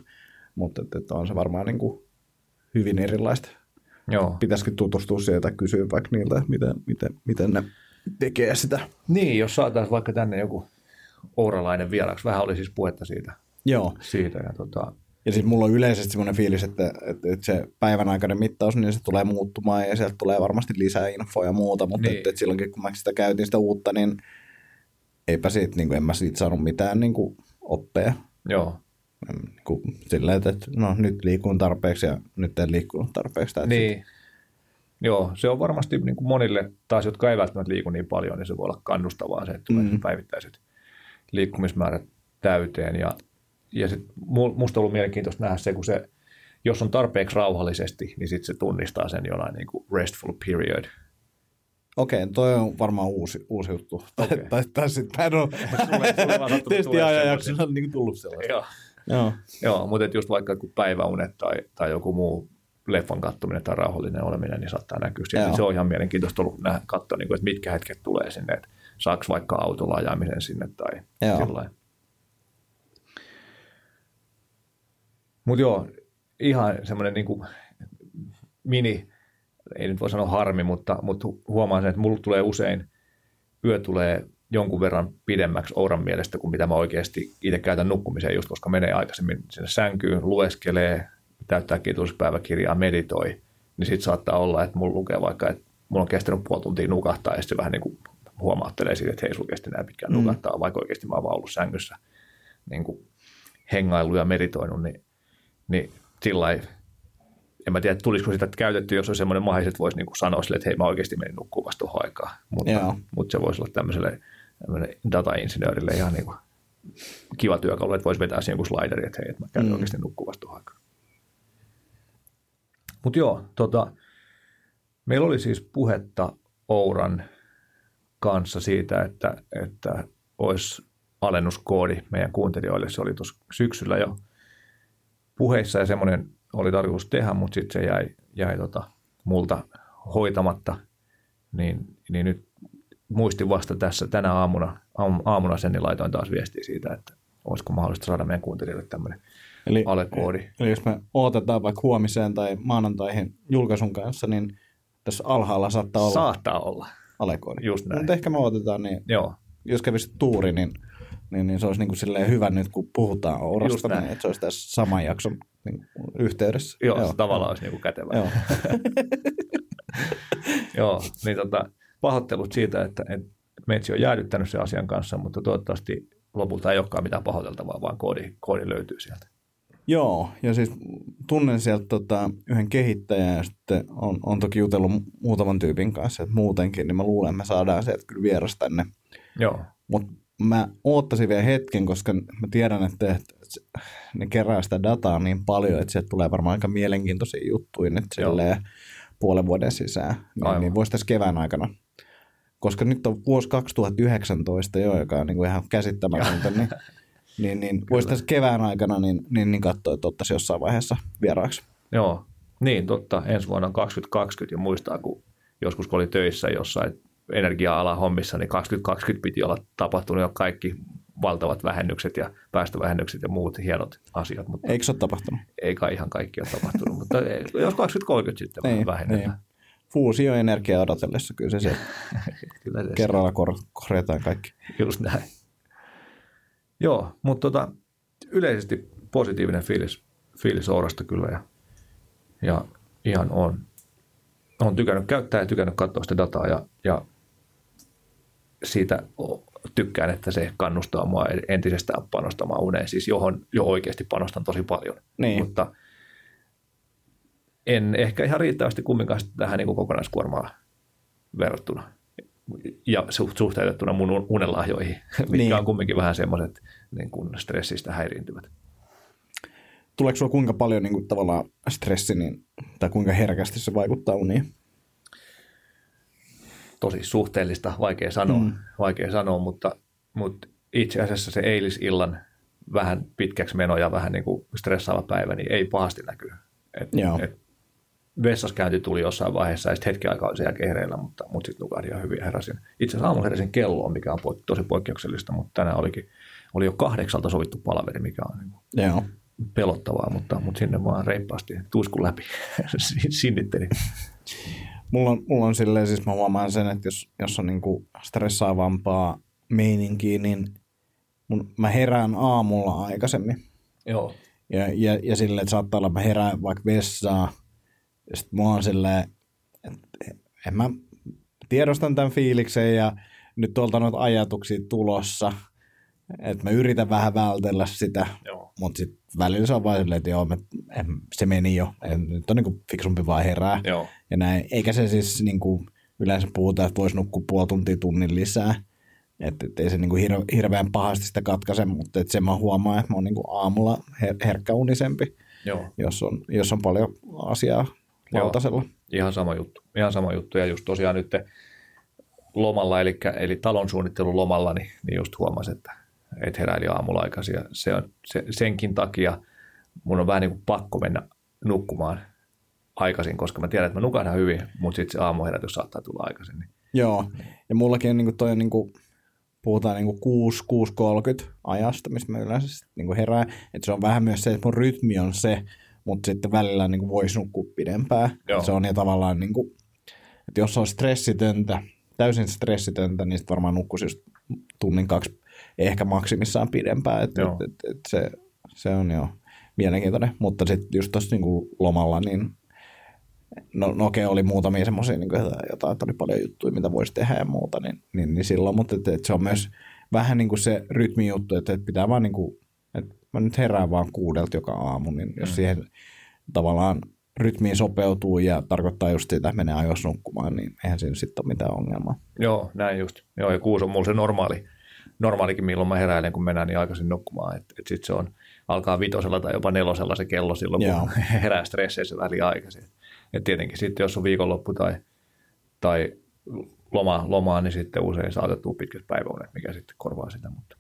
mutta että, että on se varmaan niin kuin hyvin erilaista. joo. Pitäisikö tutustua sieltä ja kysyä vaikka niiltä, miten, miten, miten ne tekee sitä. Niin, jos saataisiin vaikka tänne joku ouralainen vieraksi. Vähän oli siis puhetta siitä. Joo, siitä ja tota, Ja siis mulla on yleisesti semmoinen fiilis, että, että, että se päivän aikainen mittaus, niin se tulee muuttumaan ja sieltä tulee varmasti lisää infoa ja muuta, mutta niin. että, että silloinkin kun mä sitä käytin sitä uutta, niin eipä siitä, niin kuin, en mä siitä saanut mitään niin kuin, oppeja. joo. Niin kuin, silleen, että, no nyt liikun tarpeeksi ja nyt en liikkunut tarpeeksi. It. Niin. Joo, se on varmasti niin kuin monille taas, jotka ei välttämättä liiku niin paljon, niin se voi olla kannustavaa se, että tulee mm. päivittäiset liikkumismäärät täyteen. Ja, ja sit mu- musta on ollut mielenkiintoista nähdä se, kun se, jos on tarpeeksi rauhallisesti, niin sitten se tunnistaa sen jonain niin kuin restful period. Okei, toi on varmaan uusi, uusi juttu. Okei. tai, tai sitten mä en ole sulle vaan sattunut tulee testiajanjaksolla niin tullut sellaista. Joo, Joo. Joo mutta just vaikka kun päiväunet tai, tai joku muu leffan kattominen tai rauhallinen oleminen, niin saattaa näkyä. Joo. Se on ihan mielenkiintoista ollut nähdä, katsoa, niin kuin, että mitkä hetket tulee sinne, että saako vaikka autolla ajamisen sinne tai sillä Mutta joo, ihan semmoinen niin mini, ei nyt voi sanoa harmi, mutta, mutta huomaan sen, että mulla tulee usein, yö tulee jonkun verran pidemmäksi Ouran mielestä kuin mitä mä oikeasti itse käytän nukkumiseen, just koska menee aikaisemmin sinne sänkyyn, lueskelee, täyttää kiitospäiväkirjaa, meditoi, niin sitten saattaa olla, että mulla lukee vaikka, että mulla on kestänyt puoli tuntia nukahtaa, ja sitten se vähän niin kuin huomauttelee siitä, että hei, sulla kesti näin pitkään nukahtaa, vaikka oikeasti mä oon vaan ollut sängyssä niin kuin hengailu ja meditoinut, niin, niin sillä lailla en mä tiedä, tulisiko sitä käytetty, jos on semmoinen mahdollisuus, että voisi niinku sanoa sille, että hei, mä oikeasti menin nukkumaan vasta tuohon aikaan. Mutta, Joo. mutta se voisi olla tämmöiselle tämmöiselle data-insinöörille ihan niinku kiva työkalu, että voisi vetää siihen joku slideri, että hei, että mä käyn mm. oikeasti nukkumaan vasta tuohon aikaan. Mutta joo, tota, meillä oli siis puhetta Ouran kanssa siitä, että, että olisi alennuskoodi meidän kuuntelijoille. Se oli tuossa syksyllä jo puheissa ja semmoinen oli tarkoitus tehdä, mutta sitten se jäi, jäi tota, multa hoitamatta. Niin, niin nyt muistin vasta tässä tänä aamuna, aam- aamuna sen, niin laitoin taas viestiä siitä, että olisiko mahdollista saada meidän kuuntelijoille tämmöinen Eli, alekoodi. eli jos me odotetaan vaikka huomiseen tai maanantaihin julkaisun kanssa, niin tässä alhaalla saattaa olla Saattaa olla. alekoodi. Just näin. Mutta ehkä me odotetaan, niin Joo, jos kävisi tuuri, niin, niin, niin se olisi niin kuin hyvä nyt, kun puhutaan näin. niin että se olisi tässä saman jakson niin, yhteydessä. joo, joo se tavallaan olisi niinku kätevä. Joo. Joo, niin tota, pahoittelut siitä, että, että Metsi on jäädyttänyt sen asian kanssa, mutta toivottavasti lopulta ei olekaan mitään pahoiteltavaa, vaan koodi, koodi löytyy sieltä. Joo, ja siis tunnen sieltä tota, yhden kehittäjän ja sitten on, on toki jutellut mu- muutaman tyypin kanssa, että muutenkin, niin mä luulen, että me saadaan sieltä kyllä vieras tänne. Joo, Mutta mä oottaisin vielä hetken, koska mä tiedän, että että ne kerää sitä dataa niin paljon, että sieltä tulee varmaan aika mielenkiintoisia juttuja nyt silleen puolen vuoden sisään. Niin, niin voisi tässä kevään aikana. Koska nyt on vuosi 2019 jo, joka on niin kuin ihan käsittämätöntä, niin, niin, niin voisi tässä kevään aikana niin, niin, niin katsoa, että ottaisi jossain vaiheessa vieraaksi. joo. Niin, totta. Ensi vuonna on 2020 ja muistaa, kun joskus kun oli töissä jossain energia-alan hommissa, niin 2020 piti olla tapahtunut jo kaikki valtavat vähennykset ja päästövähennykset ja muut hienot asiat. Mutta Eikö se ole tapahtunut? ei kai ihan kaikki ole tapahtunut, mutta jos 2030 sitten niin, vähennetään. Niin. Fuusioenergia odotellessa, kyllä se, se Kyllä se kerralla kor- korjataan kaikki. Just näin. Joo, mutta tota, yleisesti positiivinen fiilis, fiilis Ourasta kyllä ja, ja ihan on, on tykännyt käyttää ja tykännyt katsoa sitä dataa ja, ja siitä tykkään, että se kannustaa mua entisestään panostamaan uneen, siis johon jo oikeasti panostan tosi paljon. Niin. Mutta en ehkä ihan riittävästi kumminkaan tähän niin kokonaiskuormaan verrattuna ja su- suhteutettuna mun un- unelahjoihin, mitkä Niin. on kumminkin vähän semmoiset niin kuin stressistä häiriintyvät. Tuleeko sulla kuinka paljon niin kuin, tavallaan stressi, niin, tai kuinka herkästi se vaikuttaa uniin? Tosi suhteellista, vaikea sanoa, Mm. vaikea sanoa mutta, mutta itse asiassa se eilisillan vähän pitkäksi meno ja vähän niin kuin stressaava päivä, niin ei pahasti näkyy. Et, Joo. et vessaskäynti tuli jossain vaiheessa ja sitten hetken aikaa oli sen jälkeen hereillä, mutta, mutta sitten nukahdin ihan hyvin heräsin. Itse asiassa aamulla heräsin kelloon, mikä on tosi poikkeuksellista, mutta tänään olikin, oli jo kahdeksalta sovittu palaveri, mikä on niin kuin Joo. pelottavaa, mutta, mutta sinne vaan reippaasti tuiskun läpi sinnittelin. Mulla on, mulla on silleen, siis mä huomaan sen, että jos, jos on niinku stressaavampaa meininkiä, niin mun, mä herään aamulla aikaisemmin. Joo. Ja, ja, ja silleen, että saattaa olla, että mä herään vaikka vessaa. Ja sit mulla on silleen, että en mä tiedostan tämän fiiliksen ja nyt tuolta noita ajatuksia tulossa. Että mä yritän vähän vältellä sitä, Joo. mutta sitten välillä se on vaan silleen, että joo, mä, en, se meni jo. En, nyt on niinku fiksumpi vaan herää. Joo. Ja näin. Eikä se siis niin kuin yleensä puhuta, että voisi nukkua puoli tuntia tunnin lisää. Että et ei se niin kuin hir- hirveän pahasti sitä katkaise, mutta et sen mä huomaan, että mä oon niin kuin aamulla her- herkkäunisempi, Joo. jos on, jos on paljon asiaa lautasella. Ihan sama juttu. Ihan sama juttu. Ja just tosiaan nyt lomalla, eli, eli talon suunnittelun lomalla, niin, niin just huomasin, että, että heräili aamulla aikaisin. Se on, se, senkin takia mun on vähän niin kuin pakko mennä nukkumaan aikaisin, koska mä tiedän, että mä nukahdan hyvin, mutta sitten se aamuherätys saattaa tulla aikaisin. Niin. Joo, ja mullakin on niin kuin toi on niin kuin, puhutaan niin kuin 6, 6.30 ajasta, mistä mä yleensä niin kuin herään. Että se on vähän myös se, että mun rytmi on se, mutta sitten välillä niin kuin voisi nukkua pidempään. Joo. Se on ja tavallaan, niin kuin, että jos on stressitöntä, täysin stressitöntä, niin sitten varmaan nukkuisi just tunnin kaksi, ehkä maksimissaan pidempään. Että Joo. et, et, et se, se on jo mielenkiintoinen. Mutta sitten just tuossa niin lomalla, niin no, no okei, oli muutamia semmoisia, niin jotain, että oli paljon juttuja, mitä voisi tehdä ja muuta, niin, niin, niin silloin, mutta et, et se on myös vähän niin kuin se rytmijuttu, että, että pitää vaan niin kuin, että mä nyt herään vaan kuudelta joka aamu, niin jos mm. siihen tavallaan rytmiin sopeutuu ja tarkoittaa just sitä, että menee ajoissa nukkumaan, niin eihän siinä sitten ole mitään ongelmaa. Joo, näin just. Joo, ja kuusi on mulla se normaali, normaalikin, milloin mä heräilen, kun mennään niin aikaisin nukkumaan. Että et sitten se on, alkaa vitosella tai jopa nelosella se kello silloin, Joo. kun herää stresseissä väliin aikaisin. Et tietenkin sitten, jos on viikonloppu tai, tai loma, lomaa, niin sitten usein saatettuu pitkästä päiväunet, mikä sitten korvaa sitä. Mutta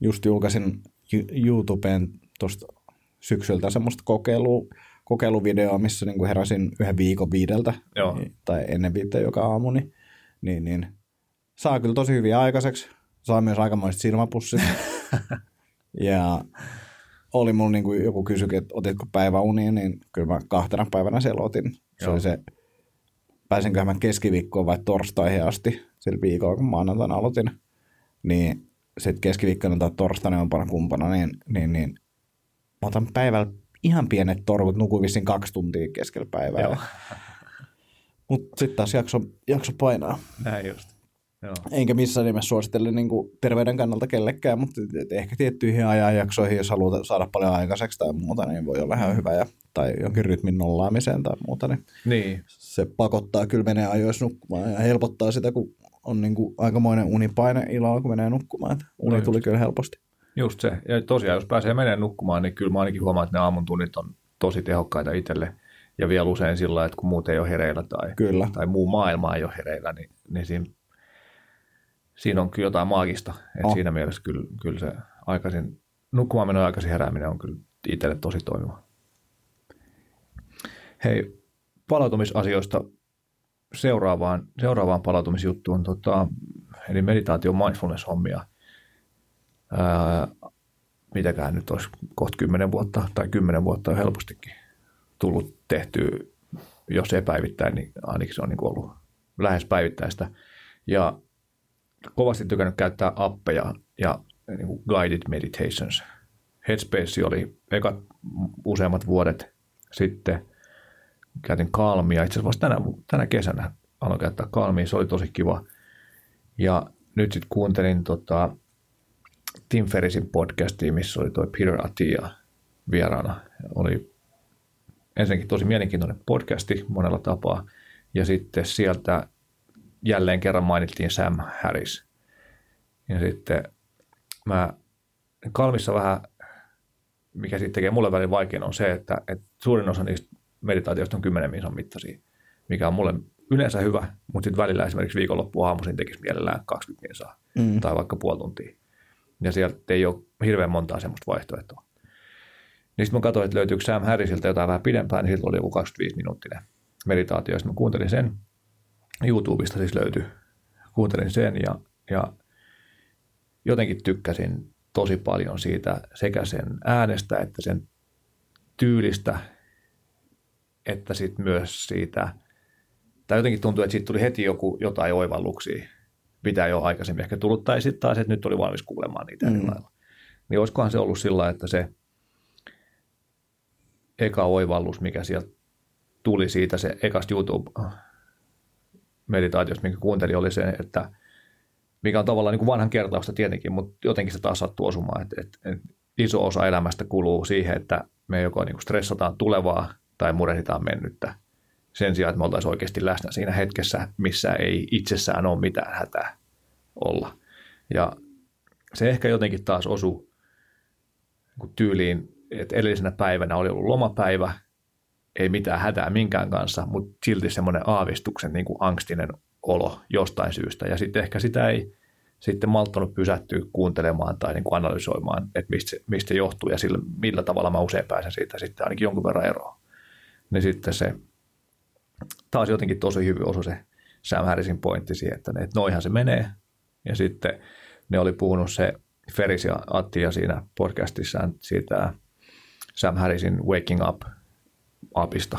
Just julkaisin Ju- YouTubeen tuosta syksyltä semmoista kokeilua, kokeiluvideoa, missä niin kuin heräsin yhden viikon viideltä Joo. niin, tai ennen viittä joka aamu, niin, niin, niin saa kyllä tosi hyvin aikaiseksi. Saa myös aikamoiset silmäpussit. ja oli mulla niin kuin joku kysyi, että otitko päiväunia, niin kyllä mä kahtena päivänä siellä otin. Se Joo. oli se, pääsinköhän mä keskiviikkoon vai torstaihin asti sillä viikolla, kun maanantaina aloitin. Niin sitten keskiviikkona tai torstaina jompana kumpana, niin, niin, niin mä otan päivällä ihan pienet torkut, nukuin vissiin kaksi tuntia keskellä päivää. Mutta sitten taas jakso, jakso painaa. näin just. Joo. Enkä missään nimessä suosittele niin kuin terveyden kannalta kellekään, mutta ehkä tiettyihin ajanjaksoihin, jos haluaa saada paljon aikaiseksi tai muuta, niin voi olla ihan hyvä. Ja, tai jonkin rytmin nollaamiseen tai muuta, niin Niin, se pakottaa kyllä menee ajoissa nukkumaan ja helpottaa sitä, kun on niin kuin aikamoinen unipaine illalla, kun menee nukkumaan. Että uni No tuli kyllä helposti. just se. Ja tosiaan, jos pääsee menemään nukkumaan, niin kyllä mä ainakin huomaan, että ne aamun tunnit on tosi tehokkaita itselle. Ja vielä usein sillä että kun muut ei ole hereillä tai, Kyllä. tai muu maailma ei ole hereillä, niin, niin siinä, siinä on kyllä jotain maagista. Et Oh. Siinä mielessä kyllä, kyllä se aikaisin, nukkumaan meno ja aikaisin herääminen on kyllä itselle tosi toimiva. Hei, palautumisasioista seuraavaan, seuraavaan palautumisjuttuun, tota, eli meditaatio mindfulness-hommia. Ää, mitäkään nyt olisi kohta kymmenen vuotta tai kymmenen vuotta on helpostikin tullut tehtyä, jos ei päivittäin, niin ainakin se on niin ollut lähes päivittäistä. Ja kovasti tykännyt käyttää appeja ja niin kuin guided meditations. Headspace oli eka useammat vuodet sitten. Käytin kalmia. Itse asiassa tänä, tänä kesänä aloin käyttää kalmia. Se oli tosi kiva. Ja nyt sitten kuuntelin tota, Tim Ferrisin podcastia, missä oli tuo Peter Attia vieraana. Oli ensinnäkin tosi mielenkiintoinen podcasti monella tapaa. Ja sitten sieltä jälleen kerran mainittiin Sam Harris. Ja sitten mä kalmissa vähän, mikä sitten tekee mulle välillä vaikein, on se, että, että suurin osa niistä meditaatioista on 10 minuutin mittaisia, mikä on mulle yleensä hyvä, mutta sitten välillä esimerkiksi viikonloppu aamuisin tekisi mielellään 20 minuuttia mm. tai vaikka puoli tuntia. Ja sieltä ei ole hirveän montaa semmoista vaihtoehtoa. Niin sitten mä katsoin, että löytyykö Sam Harrisilta jotain vähän pidempään, niin siltä oli joku 25 minuuttinen meditaatio. Sitten mä kuuntelin sen, YouTubesta siis löytyi, kuuntelin sen ja, ja jotenkin tykkäsin tosi paljon siitä sekä sen äänestä että sen tyylistä, että sitten myös siitä, tai jotenkin tuntuu, että siitä tuli heti joku, jotain oivalluksia, mitä jo aikaisemmin ehkä tullut, tai sitten taas, että nyt oli valmis kuulemaan niitä mm. eri lailla. Niin olisikohan se ollut sillä että se eka oivallus, mikä sieltä tuli siitä, se ekasta YouTube-meditaatiosta, minkä kuuntelin, oli se, että mikä on tavallaan niin kuin vanhan kertausta tietenkin, mutta jotenkin se taas sattuu osumaan, että, että, että iso osa elämästä kuluu siihen, että me joko niin kuin stressataan tulevaa tai murehditaan mennyttä sen sijaan, että me oltaisiin oikeasti läsnä siinä hetkessä, missä ei itsessään ole mitään hätää olla. Ja se ehkä jotenkin taas osui niin tyyliin, että edellisenä päivänä oli ollut lomapäivä, ei mitään hätää minkään kanssa, mutta silti semmoinen aavistuksen niin kuin angstinen olo jostain syystä. Ja sitten ehkä sitä ei sitten malttanut pysähtyä kuuntelemaan tai niin kuin analysoimaan, että mistä, mistä se johtuu ja sillä, millä tavalla mä usein pääsen siitä sitten ainakin jonkun verran eroon. Niin sitten se taas jotenkin tosi hyvin osui se Sam Harrisin pointti siihen, että, ne, että noihan se menee. Ja sitten ne oli puhunut se Feris ja Attia siinä podcastissaan siitä Sam Harrisin Waking Up apista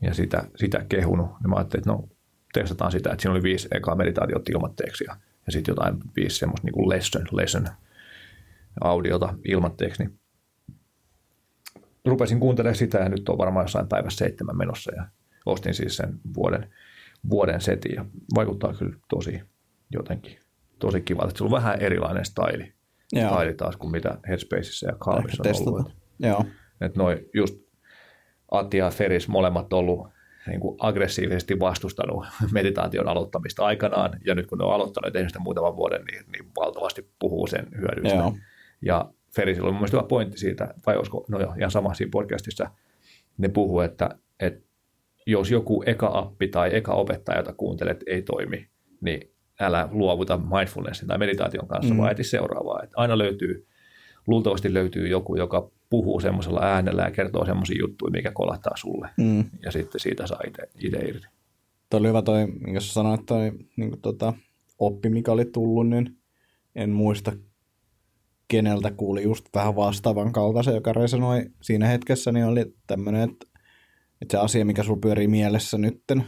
ja sitä, sitä kehunut. Ja mä ajattelin, että no testataan sitä, että siinä oli viisi ekaa meditaatiota ilmatteeksi ja, ja sitten jotain viisi semmoista niin lesson, lesson audiota ilmatteeksi, niin rupesin kuuntelemaan sitä ja nyt on varmaan jossain päivässä seitsemän menossa ja ostin siis sen vuoden, vuoden setin ja vaikuttaa kyllä tosi jotenkin tosi kivalta. Se on vähän erilainen staili, staili taas kuin mitä Headspaceissa ja Calmissa on ollut. Joo. Että noi just Atti ja Feris molemmat ollut niin kuin aggressiivisesti vastustanut meditaation aloittamista aikanaan, ja nyt kun ne on aloittanut tehnyt sitä muutaman vuoden, niin, niin valtavasti puhuu sen hyödyistä. Joo. Ja Ferisillä on mielestäni hyvä pointti siitä, vai olisiko, no jo, ihan sama siinä podcastissa, ne puhuu, että, että jos joku eka appi tai eka opettaja, jota kuuntelet, ei toimi, niin älä luovuta mindfulnessin tai meditaation kanssa, mm. vaan eti seuraavaa. Että aina löytyy, luultavasti löytyy joku, joka puhuu semmoisella äänellä ja kertoo semmoisia juttuja, mikä kolahtaa sulle. Mm. Ja sitten siitä saa itse irti. Tuo oli hyvä toi, jos sanoit toi niin kuin tota, oppi, mikä oli tullut, niin en muista keneltä kuuli just vähän vastaavan kaltaisen, joka resonoi siinä hetkessä, niin oli tämmöinen, että, että se asia, mikä sulla pyörii mielessä nytten,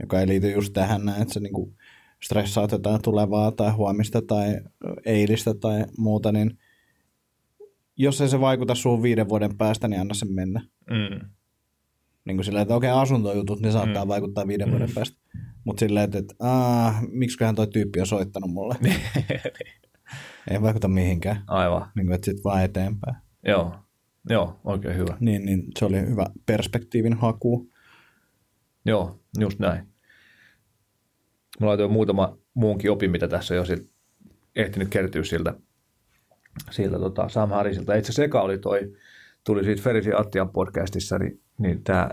joka ei liity just tähän näin, että sä niin stressaat jotain tulevaa tai huomista tai eilistä tai muuta, niin jos ei se vaikuta suun viiden vuoden päästä, niin anna sen mennä. Mm. Niin kuin silleen, että okei, okay, asuntojutut, niin saattaa mm. vaikuttaa viiden mm. vuoden päästä. Mutta silleen, että, että aah, miksiköhän toi tyyppi on soittanut mulle. ei vaikuta mihinkään. Aivan. Niin kuin, että sitten vaan eteenpäin. Joo, joo, oikein hyvä. Niin, niin se oli hyvä perspektiivin haku. Joo, just näin. Mulla on muutama muunkin opin, mitä tässä jo ehtinyt kertyä siltä siltä tota Sam Harrisilta. Itse asiassa oli toi, tuli siitä Ferisi Attian podcastissa, niin, niin tämä,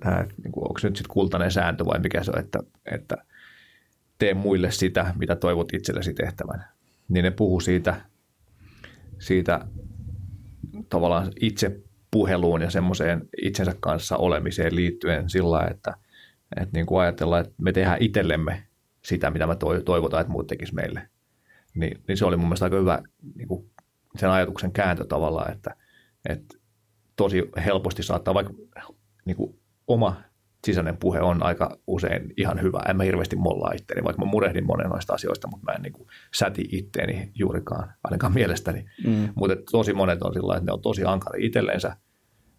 tämä niin kuin, onko se nyt sitten kultainen sääntö vai mikä se on, että, että tee muille sitä, mitä toivot itsellesi tehtävän. Niin ne puhuu siitä, siitä tavallaan itse puheluun ja semmoiseen itsensä kanssa olemiseen liittyen sillä että, että niin kuin ajatellaan, että me tehdään itsellemme sitä, mitä me toivotaan, että muut tekisivät meille. Niin, niin se oli mun mielestä aika hyvä niin kuin sen ajatuksen kääntö tavallaan, että, että tosi helposti saattaa vaikka niin kuin oma sisäinen puhe on aika usein ihan hyvä. En mä hirveästi mollaa itteeni, vaikka mä murehdin monen noista asioista, mutta mä en niin kuin säti itteeni juurikaan, ainakaan mielestäni. Mm. Mutta tosi monet on sillä että ne on tosi ankari itselleensä,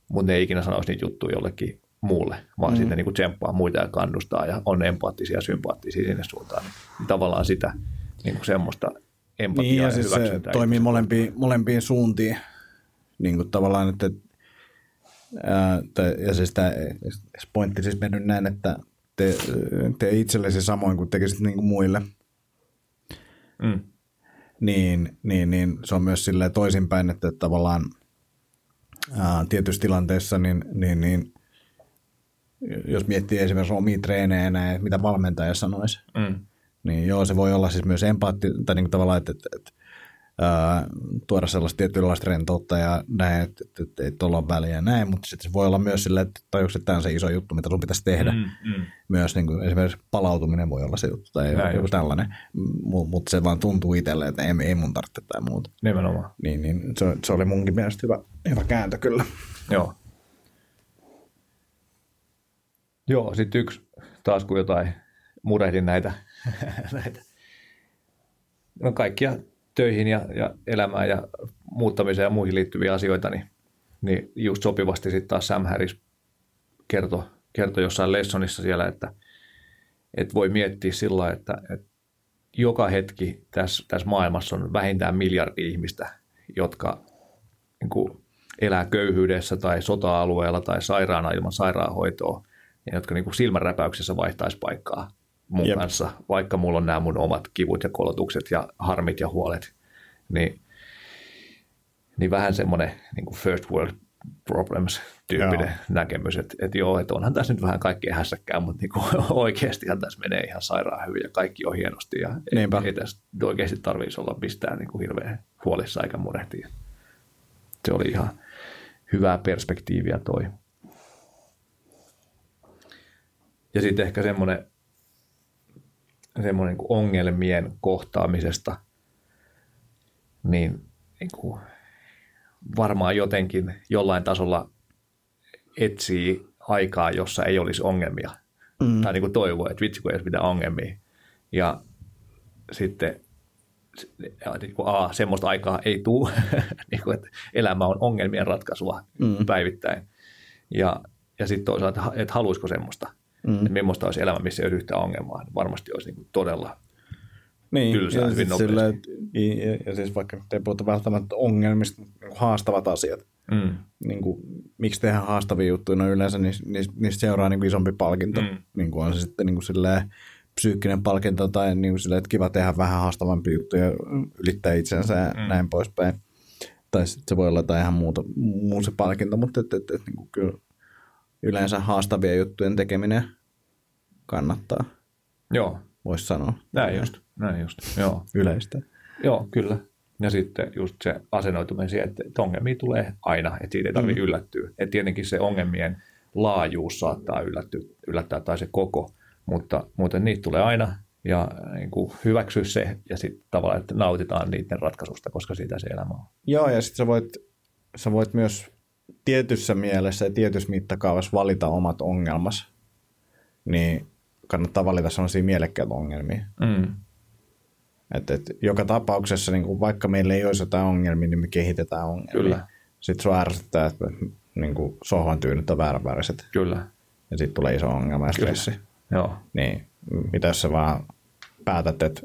mutta ne ei ikinä sanoisi niitä juttuja jollekin muulle, vaan mm. sitten niin kuin tsemppaa muita ja kannustaa ja on empaattisia ja sympaattisia sinne suuntaan. Niin tavallaan sitä niin kuin semmoista empatiaa niin, ja, ja siis se toimii molempiin, molempiin suuntiin. Niin kuin tavallaan, että ää, ja siis tämä pointti siis mennyt näin, että te, te itsellesi samoin kuin tekisit niin kuin muille. Mm. Niin, niin, niin, se on myös sille toisinpäin, että tavallaan ää, tietyissä tilanteissa, niin, niin, niin jos miettii esimerkiksi omia treenejä mitä valmentaja sanoisi, mm. Niin joo, se voi olla siis myös empaatti, tai niin kuin tavallaan, että, että, että ää, tuoda sellaista tietynlaista rentoutta ja näin, että, että, että ei tuolla ole väliä ja näin, mutta sitten se voi olla myös silleen, että tajuuks, että tämä on se iso juttu, mitä sun pitäisi tehdä. Mm, mm. Myös niin kuin, esimerkiksi palautuminen voi olla se juttu tai näin joku just. tällainen, mutta se vaan tuntuu itselle, että ei, ei mun tarvitse tai muuta. Nimenomaan. Niin, niin se, se oli munkin mielestä hyvä, hyvä kääntö kyllä. Joo. Joo, sitten yksi taas kun jotain murehdin näitä, näitä. No kaikkia töihin ja, ja elämään ja muuttamiseen ja muihin liittyviä asioita, niin, niin just sopivasti sitten taas Sam Harris kertoi, kertoi jossain lessonissa siellä, että, että voi miettiä sillä että, että joka hetki tässä, tässä maailmassa on vähintään miljardi ihmistä, jotka niin kuin, elää köyhyydessä tai sota-alueella tai sairaana ilman sairaanhoitoa, ja jotka niin kuin silmänräpäyksessä vaihtaisi paikkaa mun Jep. kanssa, vaikka mulla on nämä mun omat kivut ja kolotukset ja harmit ja huolet, niin, niin vähän semmoinen niin first world problems tyyppinen joo. näkemys, että, että joo, että onhan tässä nyt vähän kaikkea hässäkkää, mutta niin kuin oikeastihan tässä menee ihan sairaan hyvin ja kaikki on hienosti ja Niinpä. ei, ei tässä oikeasti tarvitsisi olla mistään niin kuin hirveän huolissa eikä murehtia. Se oli ihan hyvää perspektiiviä toi. Ja sitten ehkä semmoinen semmoinen niin ongelmien kohtaamisesta, niin, niin kuin varmaan jotenkin jollain tasolla etsii aikaa, jossa ei olisi ongelmia. Mm. Tai niin kuin toivoo, että vitsi kun ei olisi mitään ongelmia. Ja sitten niin kuin, a, semmoista aikaa ei tule, niin kuin, että elämä on ongelmien ratkaisua mm. päivittäin. Ja, ja sitten toisaalta, että haluaisiko semmoista. Mm. Että millaista olisi elämä, missä ei olisi yhtään ongelmaa. Niin varmasti olisi niin kuin todella niin, tylsää hyvin nopeasti. Sillä, ja, ja siis vaikka te puhuta välttämättä ongelmista, niin haastavat asiat. Mm. Niin kuin, miksi tehdään haastavia juttuja, no yleensä niistä, niistä seuraa niin kuin isompi palkinto. Mm. Niin kuin on se sitten niin kuin silleen, psyykkinen palkinto tai niin kuin silleen, että kiva tehdä vähän haastavampi juttu ja ylittää itsensä ja mm. näin poispäin. Tai sitten se voi olla jotain ihan muuta, muu se palkinto, mutta et, et, et, niin kuin kyllä yleensä haastavia juttujen tekeminen kannattaa. Joo. Voisi sanoa. Näin just, näin just, joo. Yleistä. Joo, kyllä. Ja sitten just se asennoituminen siihen, että ongelmia tulee aina, että siitä ei tarvitse mm. yllättyä. Että tietenkin se ongelmien laajuus saattaa yllättyä, yllättää tai se koko, mutta, mutta niitä tulee aina ja niin kuin hyväksyä se ja sitten tavallaan, että nautitaan niiden ratkaisusta, koska siitä se elämä on. Joo, ja sitten sä voit, sä voit myös tietyssä mielessä ja tietyssä mittakaavassa valita omat ongelmas, niin kannattaa valita sellaisia mielekkäitä ongelmia. Mm. Et, et, joka tapauksessa, niin kuin vaikka meillä ei olisi jotain ongelmia, niin me kehitetään ongelmia. Kyllä. Sitten sua ärsyttää, että niin kuin sohvan tyynyt on vääränväriset. Kyllä. Ja sitten tulee iso ongelma ja stressi. Joo. Niin, mitä jos sä vaan päätät, että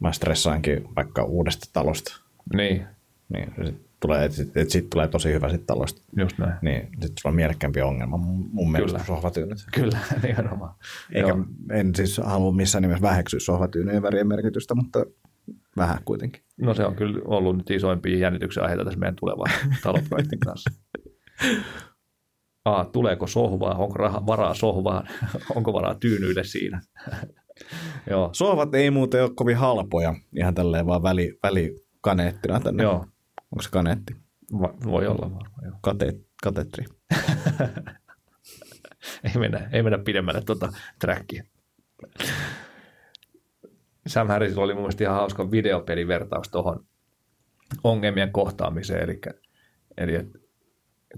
mä stressaankin vaikka uudesta talosta. Niin. Niin, sit tulee, että sit, et sit tulee tosi hyvä sit talosta. Just näin. Niin, sitten sulla on mielekkäämpi ongelma mun mielestä kuin sohvatyynyt. Kyllä, nimenomaan. Eikä, Joo. en siis halua missään nimessä väheksyä sohvatyynyjen värien merkitystä, mutta vähän kuitenkin. No se on kyllä ollut nyt isoimpia jännityksen aiheita tässä meidän tulevan taloprojektin kanssa. A, tuleeko sohvaa, onko raha, varaa sohvaan, onko varaa tyynyille siinä. Joo. Sohvat ei muuten ole kovin halpoja, ihan tälleen vaan väli, välikaneettina tänne. Joo. Onko se kaneetti? Va- voi olla varmaan, joo. Kateetti. katetri. ei, mennä, ei mennä pidemmälle tuota trackia. Sam Harrisilla oli mun mielestä ihan hauska videopelivertaus tuohon ongelmien kohtaamiseen. Eli, eli että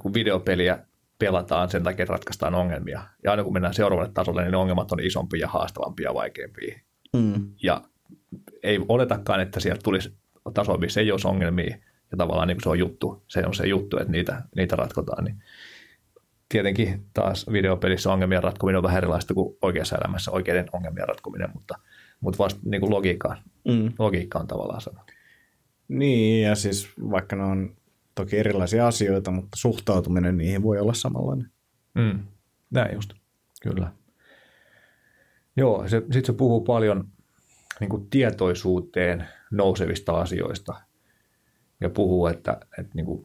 kun videopeliä pelataan, sen takia ratkaistaan ongelmia. Ja aina kun mennään seuraavalle tasolle, niin ne ongelmat on isompia, haastavampia ja vaikeampia. Mm. Ja ei oletakaan, että sieltä tulisi tasoa, missä ei olisi ongelmia. Ja tavallaan niin kuin se on juttu, se on se juttu, että niitä, niitä ratkotaan. Niin tietenkin taas videopelissä ongelmien ratkominen on vähän erilaista kuin oikeassa elämässä oikeiden ongelmien ratkominen, mutta, mutta vasta niin kuin logiikkaan, mm. logiikka on tavallaan sama. Niin, ja siis vaikka ne on toki erilaisia asioita, mutta suhtautuminen niihin voi olla samanlainen. Mm. Näin just, kyllä. Joo, sitten se puhuu paljon niin kuin tietoisuuteen nousevista asioista ja puhuu, että, että niin kuin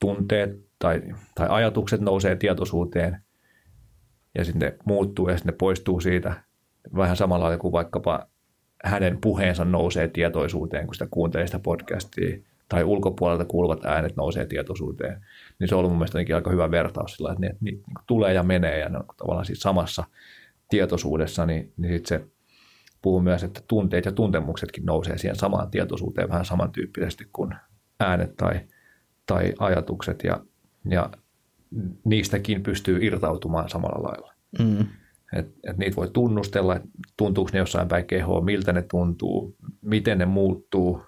tunteet tai, tai ajatukset nousee tietoisuuteen ja sitten ne muuttuu ja sitten ne poistuu siitä. Vähän samalla lailla kuin vaikkapa hänen puheensa nousee tietoisuuteen, kun sitä kuuntelee sitä podcastia tai ulkopuolelta kuuluvat äänet nousee tietoisuuteen, niin se on ollut mun mielestä aika hyvä vertaus sillä, että ne, ne tulee ja menee ja ne on tavallaan siinä samassa tietoisuudessa, niin, niin sitten se puhuu myös, että tunteet ja tuntemuksetkin nousee siihen samaan tietoisuuteen vähän samantyyppisesti kuin äänet tai, tai ajatukset ja, ja niistäkin pystyy irtautumaan samalla lailla. Mm. Et, et niitä voi tunnustella, että tuntuuko ne jossain päin kehoa, miltä ne tuntuu, miten ne muuttuu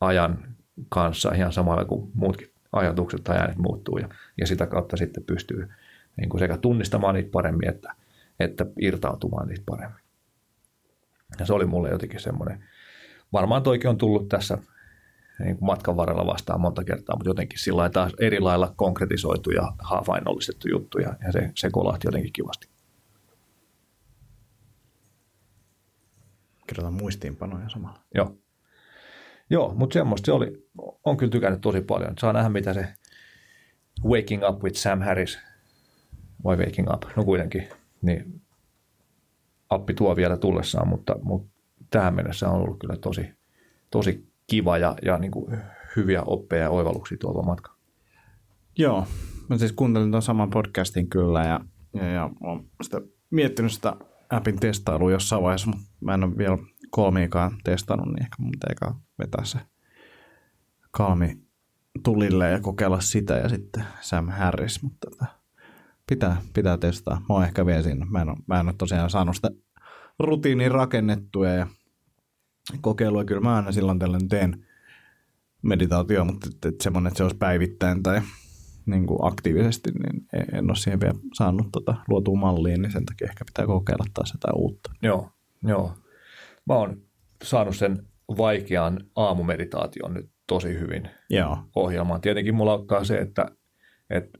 ajan kanssa ihan samalla kuin muutkin ajatukset tai äänet muuttuu ja, ja sitä kautta sitten pystyy niin kuin sekä tunnistamaan niitä paremmin että, että irtautumaan niitä paremmin. Ja se oli mulle jotenkin semmoinen, varmaan toikin on tullut tässä niin kuin matkan varrella vastaan monta kertaa, mutta jotenkin sillä taas eri lailla konkretisoitu ja havainnollistettu juttu ja, ja se, se kolahti jotenkin kivasti. Kirjoitan muistiinpanoja samalla. Joo. Joo, mutta semmoista se oli, on kyllä tykännyt tosi paljon. Saa nähdä, mitä se Waking Up with Sam Harris, vai Waking Up, no kuitenkin, niin appi tuo vielä tullessaan, mutta, mutta tähän mennessä on ollut kyllä tosi, tosi kiva ja, ja niin kuin hyviä oppeja ja oivalluksia tuolla matka. Joo, mä siis kuuntelin tuon saman podcastin kyllä ja, ja, ja olen sitä miettinyt sitä appin testailua jossain vaiheessa, mutta mä en ole vielä kolmiikaan testannut, niin ehkä mun pitää vetää se kalmi tulille ja kokeilla sitä ja sitten Sam Harris, mutta tota, pitää, pitää testaa. Mä oon ehkä vielä siinä. Mä en, ole, mä en ole tosiaan saanut sitä rutiiniin rakennettua ja kokeilua. Kyllä mä aina silloin tällöin teen meditaatio, mutta että, että semmoinen, että se olisi päivittäin tai niin kuin aktiivisesti, niin en ole siihen vielä saanut tota, luotua malliin, niin sen takia ehkä pitää kokeilla taas jotain uutta. Joo, joo. Mä oon saanut sen vaikean aamumeditaation nyt tosi hyvin Joo. ohjelmaan. Tietenkin mulla ottaa se, että, että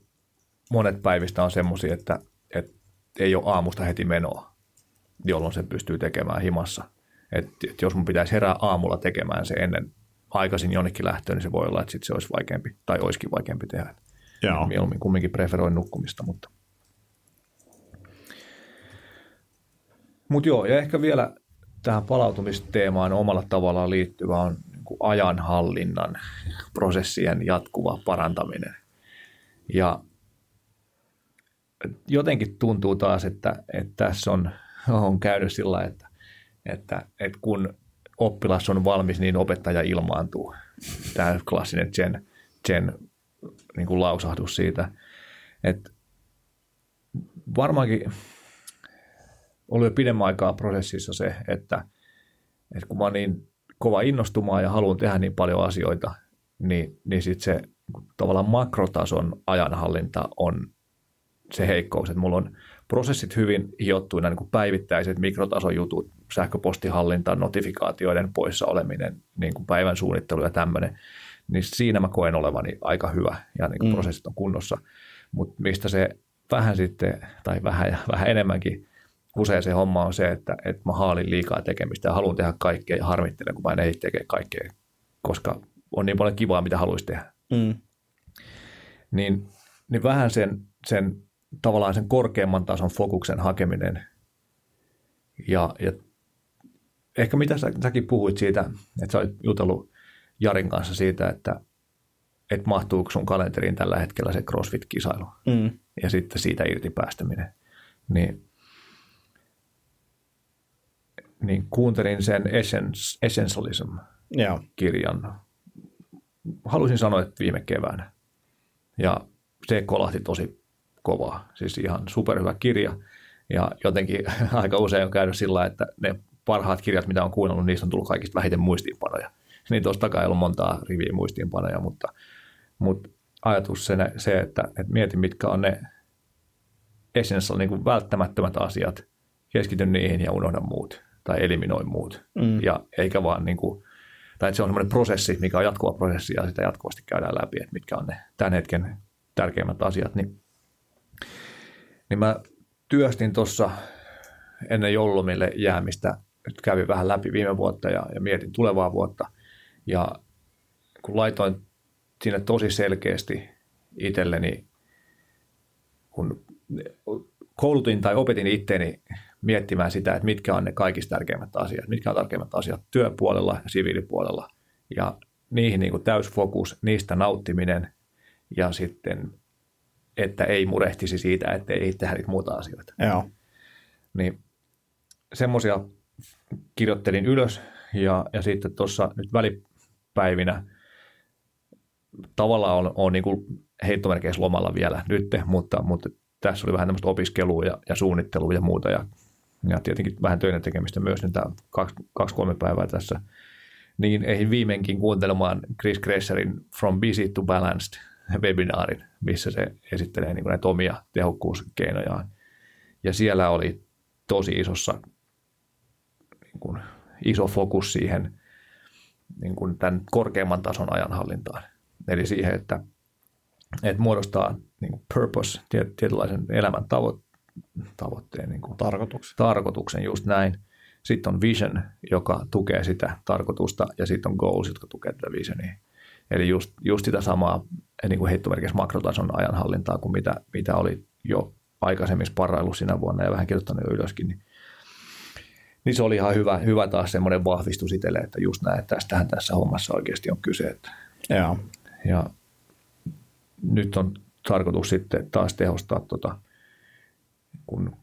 monet päivistä on semmoisia, että, että ei ole aamusta heti menoa, jolloin se pystyy tekemään himassa. Et, et jos mun pitäisi herää aamulla tekemään se ennen aikaisin jonnekin lähtöön, niin se voi olla, että sit se olisi vaikeampi, tai olisikin vaikeampi tehdä. Joo. Mieluummin kumminkin preferoin nukkumista, mutta. Mutta joo, ja ehkä vielä tähän palautumisteemaan omalla tavallaan liittyvä on niin ajanhallinnan prosessien jatkuva parantaminen. Ja jotenkin tuntuu taas, että, että tässä on, on käynyt sillä että, että, että kun oppilas on valmis, niin opettaja ilmaantuu. Tämä klassinen Jen, Jen niin kuin lausahdus siitä. Että varmaankin ollut jo pidemmän aikaa prosessissa se, että, että kun mä oon niin kova innostumaan ja haluan tehdä niin paljon asioita, niin, niin sitten se tavallaan makrotason ajanhallinta on se heikkous, että mulla on prosessit hyvin hiottuina, niin kuin päivittäiset mikrotason jutut, sähköpostihallinta, notifikaatioiden poissa oleminen, niin kuin päivän suunnittelu ja tämmöinen, niin siinä mä koen olevani aika hyvä ja niin kuin mm. prosessit on kunnossa. Mutta mistä se vähän sitten, tai vähän ja vähän enemmänkin usein se homma on se, että, että mä haalin liikaa tekemistä ja haluan tehdä kaikkea ja harmittelen, kun mä en ehdi tekemään kaikkea, koska on niin paljon kivaa, mitä haluaisi tehdä. Mm. Niin, niin vähän sen, sen tavallaan sen korkeamman tason fokuksen hakeminen ja, ja ehkä mitä sä, säkin puhuit siitä, että sä olit jutellut Jarin kanssa siitä, että, että mahtuuko sun kalenteriin tällä hetkellä se CrossFit-kisailu Mm. ja sitten siitä irti päästäminen. Niin, niin kuuntelin sen Essence, Essentialism-kirjan. Joo. Haluaisin sanoa, että viime keväänä. Ja se kolahti tosi kovaa. Siis ihan superhyvä kirja. Ja jotenkin aika usein on käynyt sillä, että ne parhaat kirjat, mitä on kuunnellut, niistä on tullut kaikista vähiten muistiinpanoja. Niin tuosta takaa ei ollut montaa riviä muistiinpanoja, mutta, mutta ajatus se, se että, että mieti, mitkä on ne essential, niin välttämättömät asiat, keskity niihin ja unohda muut tai eliminoi muut. Mm. Ja eikä vaan niin kuin, tai että se on semmoinen prosessi, mikä on jatkuva prosessi ja sitä jatkuvasti käydään läpi, että mitkä on ne tämän hetken tärkeimmät asiat. Niin, niin mä työstin tuossa ennen joululomille jäämistä, nyt kävin vähän läpi viime vuotta ja, ja mietin tulevaa vuotta. Ja kun laitoin sinne tosi selkeästi itselleni, kun koulutin tai opetin itteeni miettimään sitä, että mitkä on ne kaikista tärkeimmät asiat, mitkä on tärkeimmät asiat työpuolella ja siviilipuolella. Ja niihin niin kuin täysfokus, niistä nauttiminen ja sitten, että ei murehtisi siitä, että ei tehdä niitä muuta asioita. Joo. Niin semmoisia kirjoittelin ylös ja, ja sitten tuossa nyt välipäivinä tavallaan on, on niin heittomerkeissä lomalla vielä nyt, mutta, mutta tässä oli vähän tämmöistä opiskelua ja, ja suunnittelua ja muuta ja, ja tietenkin vähän töiden tekemistä myös, nyt tämä kaksi, kaksi kolme päivää tässä. Niin eihin viimeinkin kuuntelemaan Chris Gresserin From Busy to Balanced webinaarin, missä se esittelee niin näitä omia tehokkuuskeinojaan. Ja siellä oli tosi isossa niin kuin, iso fokus siihen niin kuin tämän korkeamman tason ajanhallintaan. Eli siihen, että, että muodostaa niin kuin purpose, tietynlaisen elämän tavo, tavoitteen, niin kuin Tarkoituksen. tarkoituksen, just näin. Sitten on vision, joka tukee sitä tarkoitusta, ja sitten on goals, jotka tukee tätä visionia. Eli just, just sitä samaa niin kuin heittomerkissä makrotason ajanhallintaa kuin mitä, mitä oli jo aikaisemmin sparrailu sinä vuonna ja vähän kirjoittanut jo ylöskin, niin, niin se oli ihan hyvä, hyvä taas semmoinen vahvistus itselle, että just näin, että tästähän tässä hommassa oikeasti on kyse. Että, Joo. ja nyt on tarkoitus sitten taas tehostaa tota, kun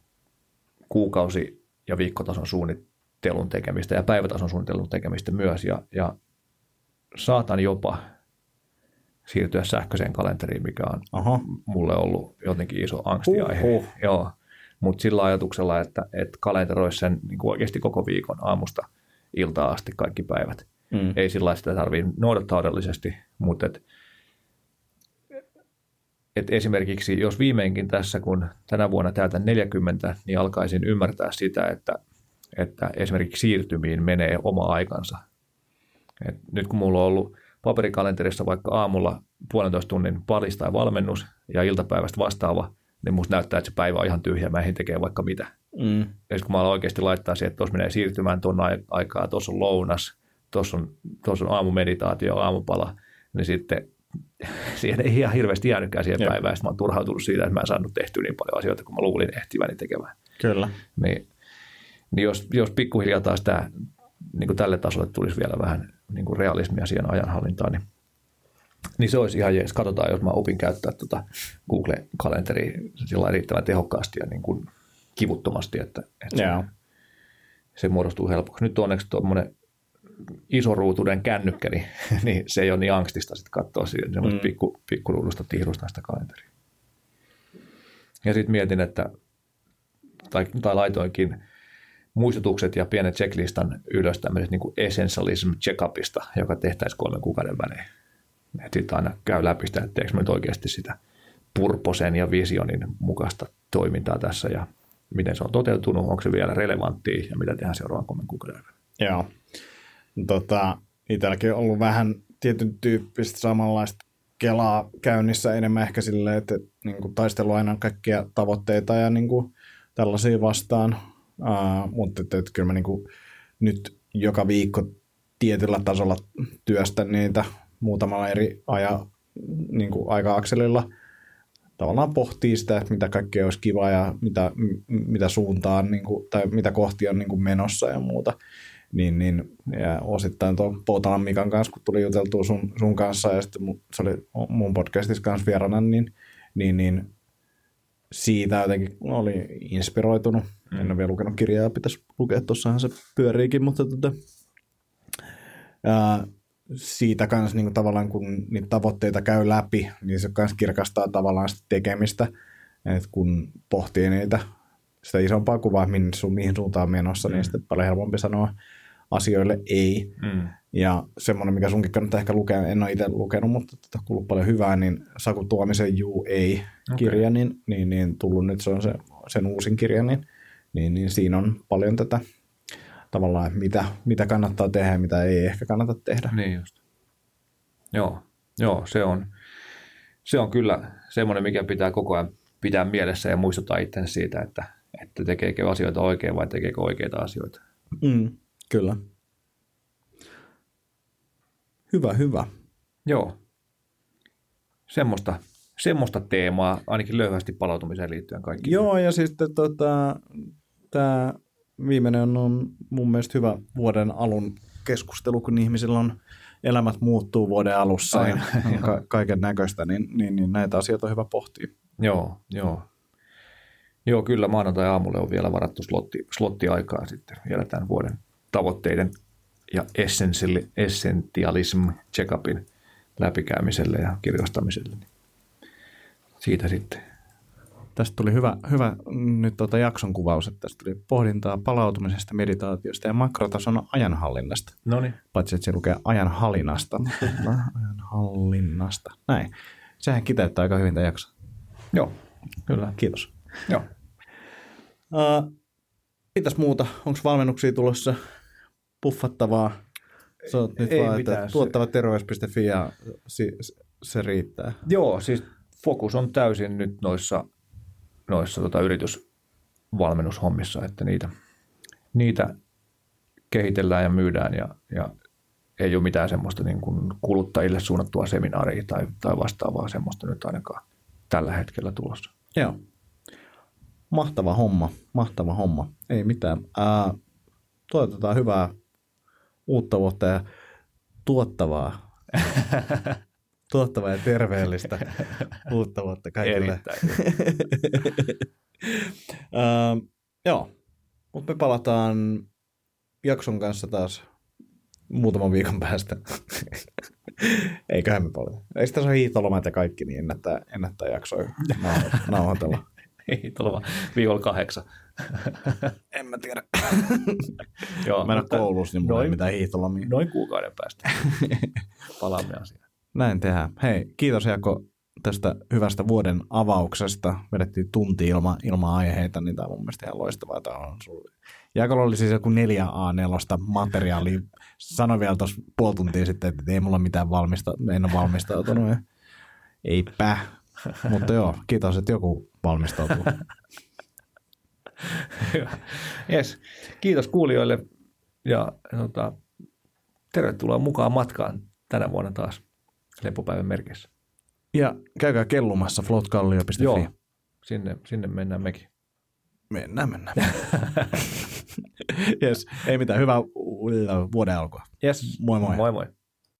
kuukausi- ja viikkotason suunnittelun tekemistä ja päivätason suunnittelun tekemistä myös ja, ja saatan jopa siirtyä sähköiseen kalenteriin, mikä on Aha. mulle ollut jotenkin iso angstiaihe. Huhhuh. Joo, mutta sillä ajatuksella, että, että kalenteroisi sen niin kuin oikeasti koko viikon aamusta iltaan asti kaikki päivät. Mm. Ei sillä sitä tarvitse noudattaa todellisesti, mutta et, et esimerkiksi jos viimeinkin tässä, kun tänä vuonna täytän 40, niin alkaisin ymmärtää sitä, että, että esimerkiksi siirtymiin menee oma aikansa. Et nyt kun mulla on ollut paperikalenterissa vaikka aamulla puolentoista tunnin palis tai valmennus ja iltapäivästä vastaava, niin musta näyttää, että se päivä on ihan tyhjä, mä en tekee vaikka mitä. Mm. Ja sitten kun mä aloin oikeasti laittaa siihen, että tuossa menee siirtymään tuon aikaa, tuossa on lounas, tuossa on, tuossa on aamumeditaatio, aamupala, niin sitten siihen ei ihan hirveästi jäänytkään siihen Joo. päivään. Sitten mä oon turhautunut siitä, että mä en saanut tehtyä niin paljon asioita, kun mä luulin ehtiväni tekemään. Kyllä. Niin, niin jos, jos pikkuhiljaa taas tämä niin kuin tälle tasolle tulisi vielä vähän niin kuin realismia siihen ajanhallintaan, niin, niin se olisi ihan jees. Katsotaan, jos mä opin käyttää tuota Google-kalenteria sillä riittävän tehokkaasti ja niin kuin kivuttomasti, että, että se, Joo. se muodostuu helpoksi. Nyt onneksi tuommoinen isoruutuinen kännykkä, niin, niin se ei ole niin angstista sitten katsoa siihen Mm. pikku, pikkuruudusta tihrusta sitä kalenteria. Ja sitten mietin, että, tai, tai laitoinkin muistutukset ja pienen checklistan ylös tämmöisestä niin essentialism checkupista, joka tehtäisiin kolmen kuukauden välein. Sitten aina käy läpi sitä, että teekö nyt oikeasti sitä purposen ja visionin mukaista toimintaa tässä ja miten se on toteutunut, onko se vielä relevanttia ja mitä tehdään seuraavan kolmen kuukauden aikana. Joo. Tota, itselläkin on ollut vähän tietyn tyyppistä samanlaista kelaa käynnissä enemmän ehkä silleen, että niin kuin taistelu aina kaikkia tavoitteita ja niin kuin tällaisia vastaan. Uh, mutta että, että kyllä mä niin kuin nyt joka viikko tietyllä tasolla työstän niitä muutamalla eri aja, niin kuin aika-akselilla. Tavallaan pohtii sitä, että mitä kaikkea olisi kiva ja mitä, mitä suuntaan niin kuin, tai mitä kohti on niin kuin menossa ja muuta. niin, niin ja osittain tuon Poutalan Mikan kanssa, kun tuli juteltua sun, sun kanssa ja sitten mun, se oli mun podcastissa kanssa vierana, niin, niin, niin siitä jotenkin oli inspiroitunut. Mm. En ole vielä lukenut kirjaa, pitäisi lukea, tuossahan se pyöriikin, mutta tota, ää, siitä kanssa niin tavallaan kun niitä tavoitteita käy läpi, niin se kanssa kirkastaa tavallaan sitä tekemistä, että kun pohtii niitä sitä isompaa kuvaa, mihin, su, mihin suuntaan menossa, niin mm. niin sitten paljon helpompi sanoa asioille ei. Mm. Ja semmoinen, mikä sunkin kannattaa ehkä lukea, en ole itse lukenut, mutta tätä kuuluu paljon hyvää, niin Saku Tuomisen Juu ei kirja, okay. niin, niin, niin, tullut nyt, se on se, sen uusin kirja, niin, niin, niin siinä on paljon tätä tavallaan, mitä, mitä kannattaa tehdä ja mitä ei ehkä kannata tehdä. Niin just. Joo, joo se, on, se on kyllä semmoinen, mikä pitää koko ajan pitää mielessä ja muistuttaa itsensä siitä, että, että tekeekö asioita oikein vai tekeekö oikeita asioita. Mm, kyllä. Hyvä, hyvä. Joo. Semmoista, semmoista teemaa, ainakin löyhästi palautumiseen liittyen kaikki. Joo, ja siis tota, tämä viimeinen on mun mielestä hyvä vuoden alun keskustelu, kun ihmisillä on elämät muuttuu vuoden alussa ja, ja ka- kaiken näköistä, niin, niin, niin näitä asioita on hyvä pohtia. Joo, joo. Joo, kyllä maanantai-aamulle on vielä varattu slotti, slotti-aikaa sitten vielä tämän vuoden tavoitteiden ja essentialism check-upin läpikäymiselle ja kirjastamiselle. Siitä sitten. Tästä tuli hyvä, hyvä nyt tuota jakson kuvaus, että tästä tuli pohdintaa palautumisesta, meditaatiosta ja makrotason ajanhallinnasta. No niin. Paitsi, että se lukee ajanhallinnasta. ajanhallinnasta. Näin. Sehän kiteyttää aika hyvin tämä jakso. Joo, kyllä. Kiitos. Joo. Uh, mitäs muuta? Onko valmennuksia tulossa? puffattavaa. Se on nyt ei vaan, että tuottava terveys.fi ja se, se riittää. Joo, siis fokus on täysin nyt noissa, noissa tota yritysvalmennushommissa, että niitä, niitä kehitellään ja myydään ja, ja ei ole mitään semmoista niin kuin kuluttajille suunnattua seminaaria tai, tai vastaavaa semmoista nyt ainakaan tällä hetkellä tulossa. Joo. Mahtava homma, mahtava homma. Ei mitään. Ää, toivotetaan hyvää uutta vuotta ja tuottavaa, tuottavaa ja terveellistä uutta vuotta kaikille. uh, joo, mutta me palataan jakson kanssa taas muutaman viikon päästä. Eiköhän me paljon. Eikö tässä ole hiihtolomat ja kaikki, niin ennättää, ennättää jaksoja nauhoitella. Hiihtoloma viikolla kahdeksan. en mä tiedä. Joo, mä en ole koulussa, niin mulla noin, ei mitään hiihtolomia. Noin kuukauden päästä palaamme asiaan. Näin tehdään. Hei, kiitos Jako tästä hyvästä vuoden avauksesta. Vedettiin tunti ilma, ilman aiheita, niin tämä on mun mielestä ihan loistavaa. Tämä on sulle. Jakolla oli siis joku 4A4 materiaalia. Sanoin vielä tuossa puoli tuntia sitten, että ei mulla mitään valmista, en ole valmistautunut. Eipä. Mutta joo, kiitos, että joku valmistautuu. yes. Kiitos kuulijoille ja tota, tervetuloa mukaan matkaan tänä vuonna taas lepopäivän merkissä. Ja käykää kellumassa flotkallio.fi. Joo, sinne, sinne mennään mekin. Mennään, mennään. yes. Ei mitään, hyvää vuoden alkua. Yes. Moi moi. Moi moi.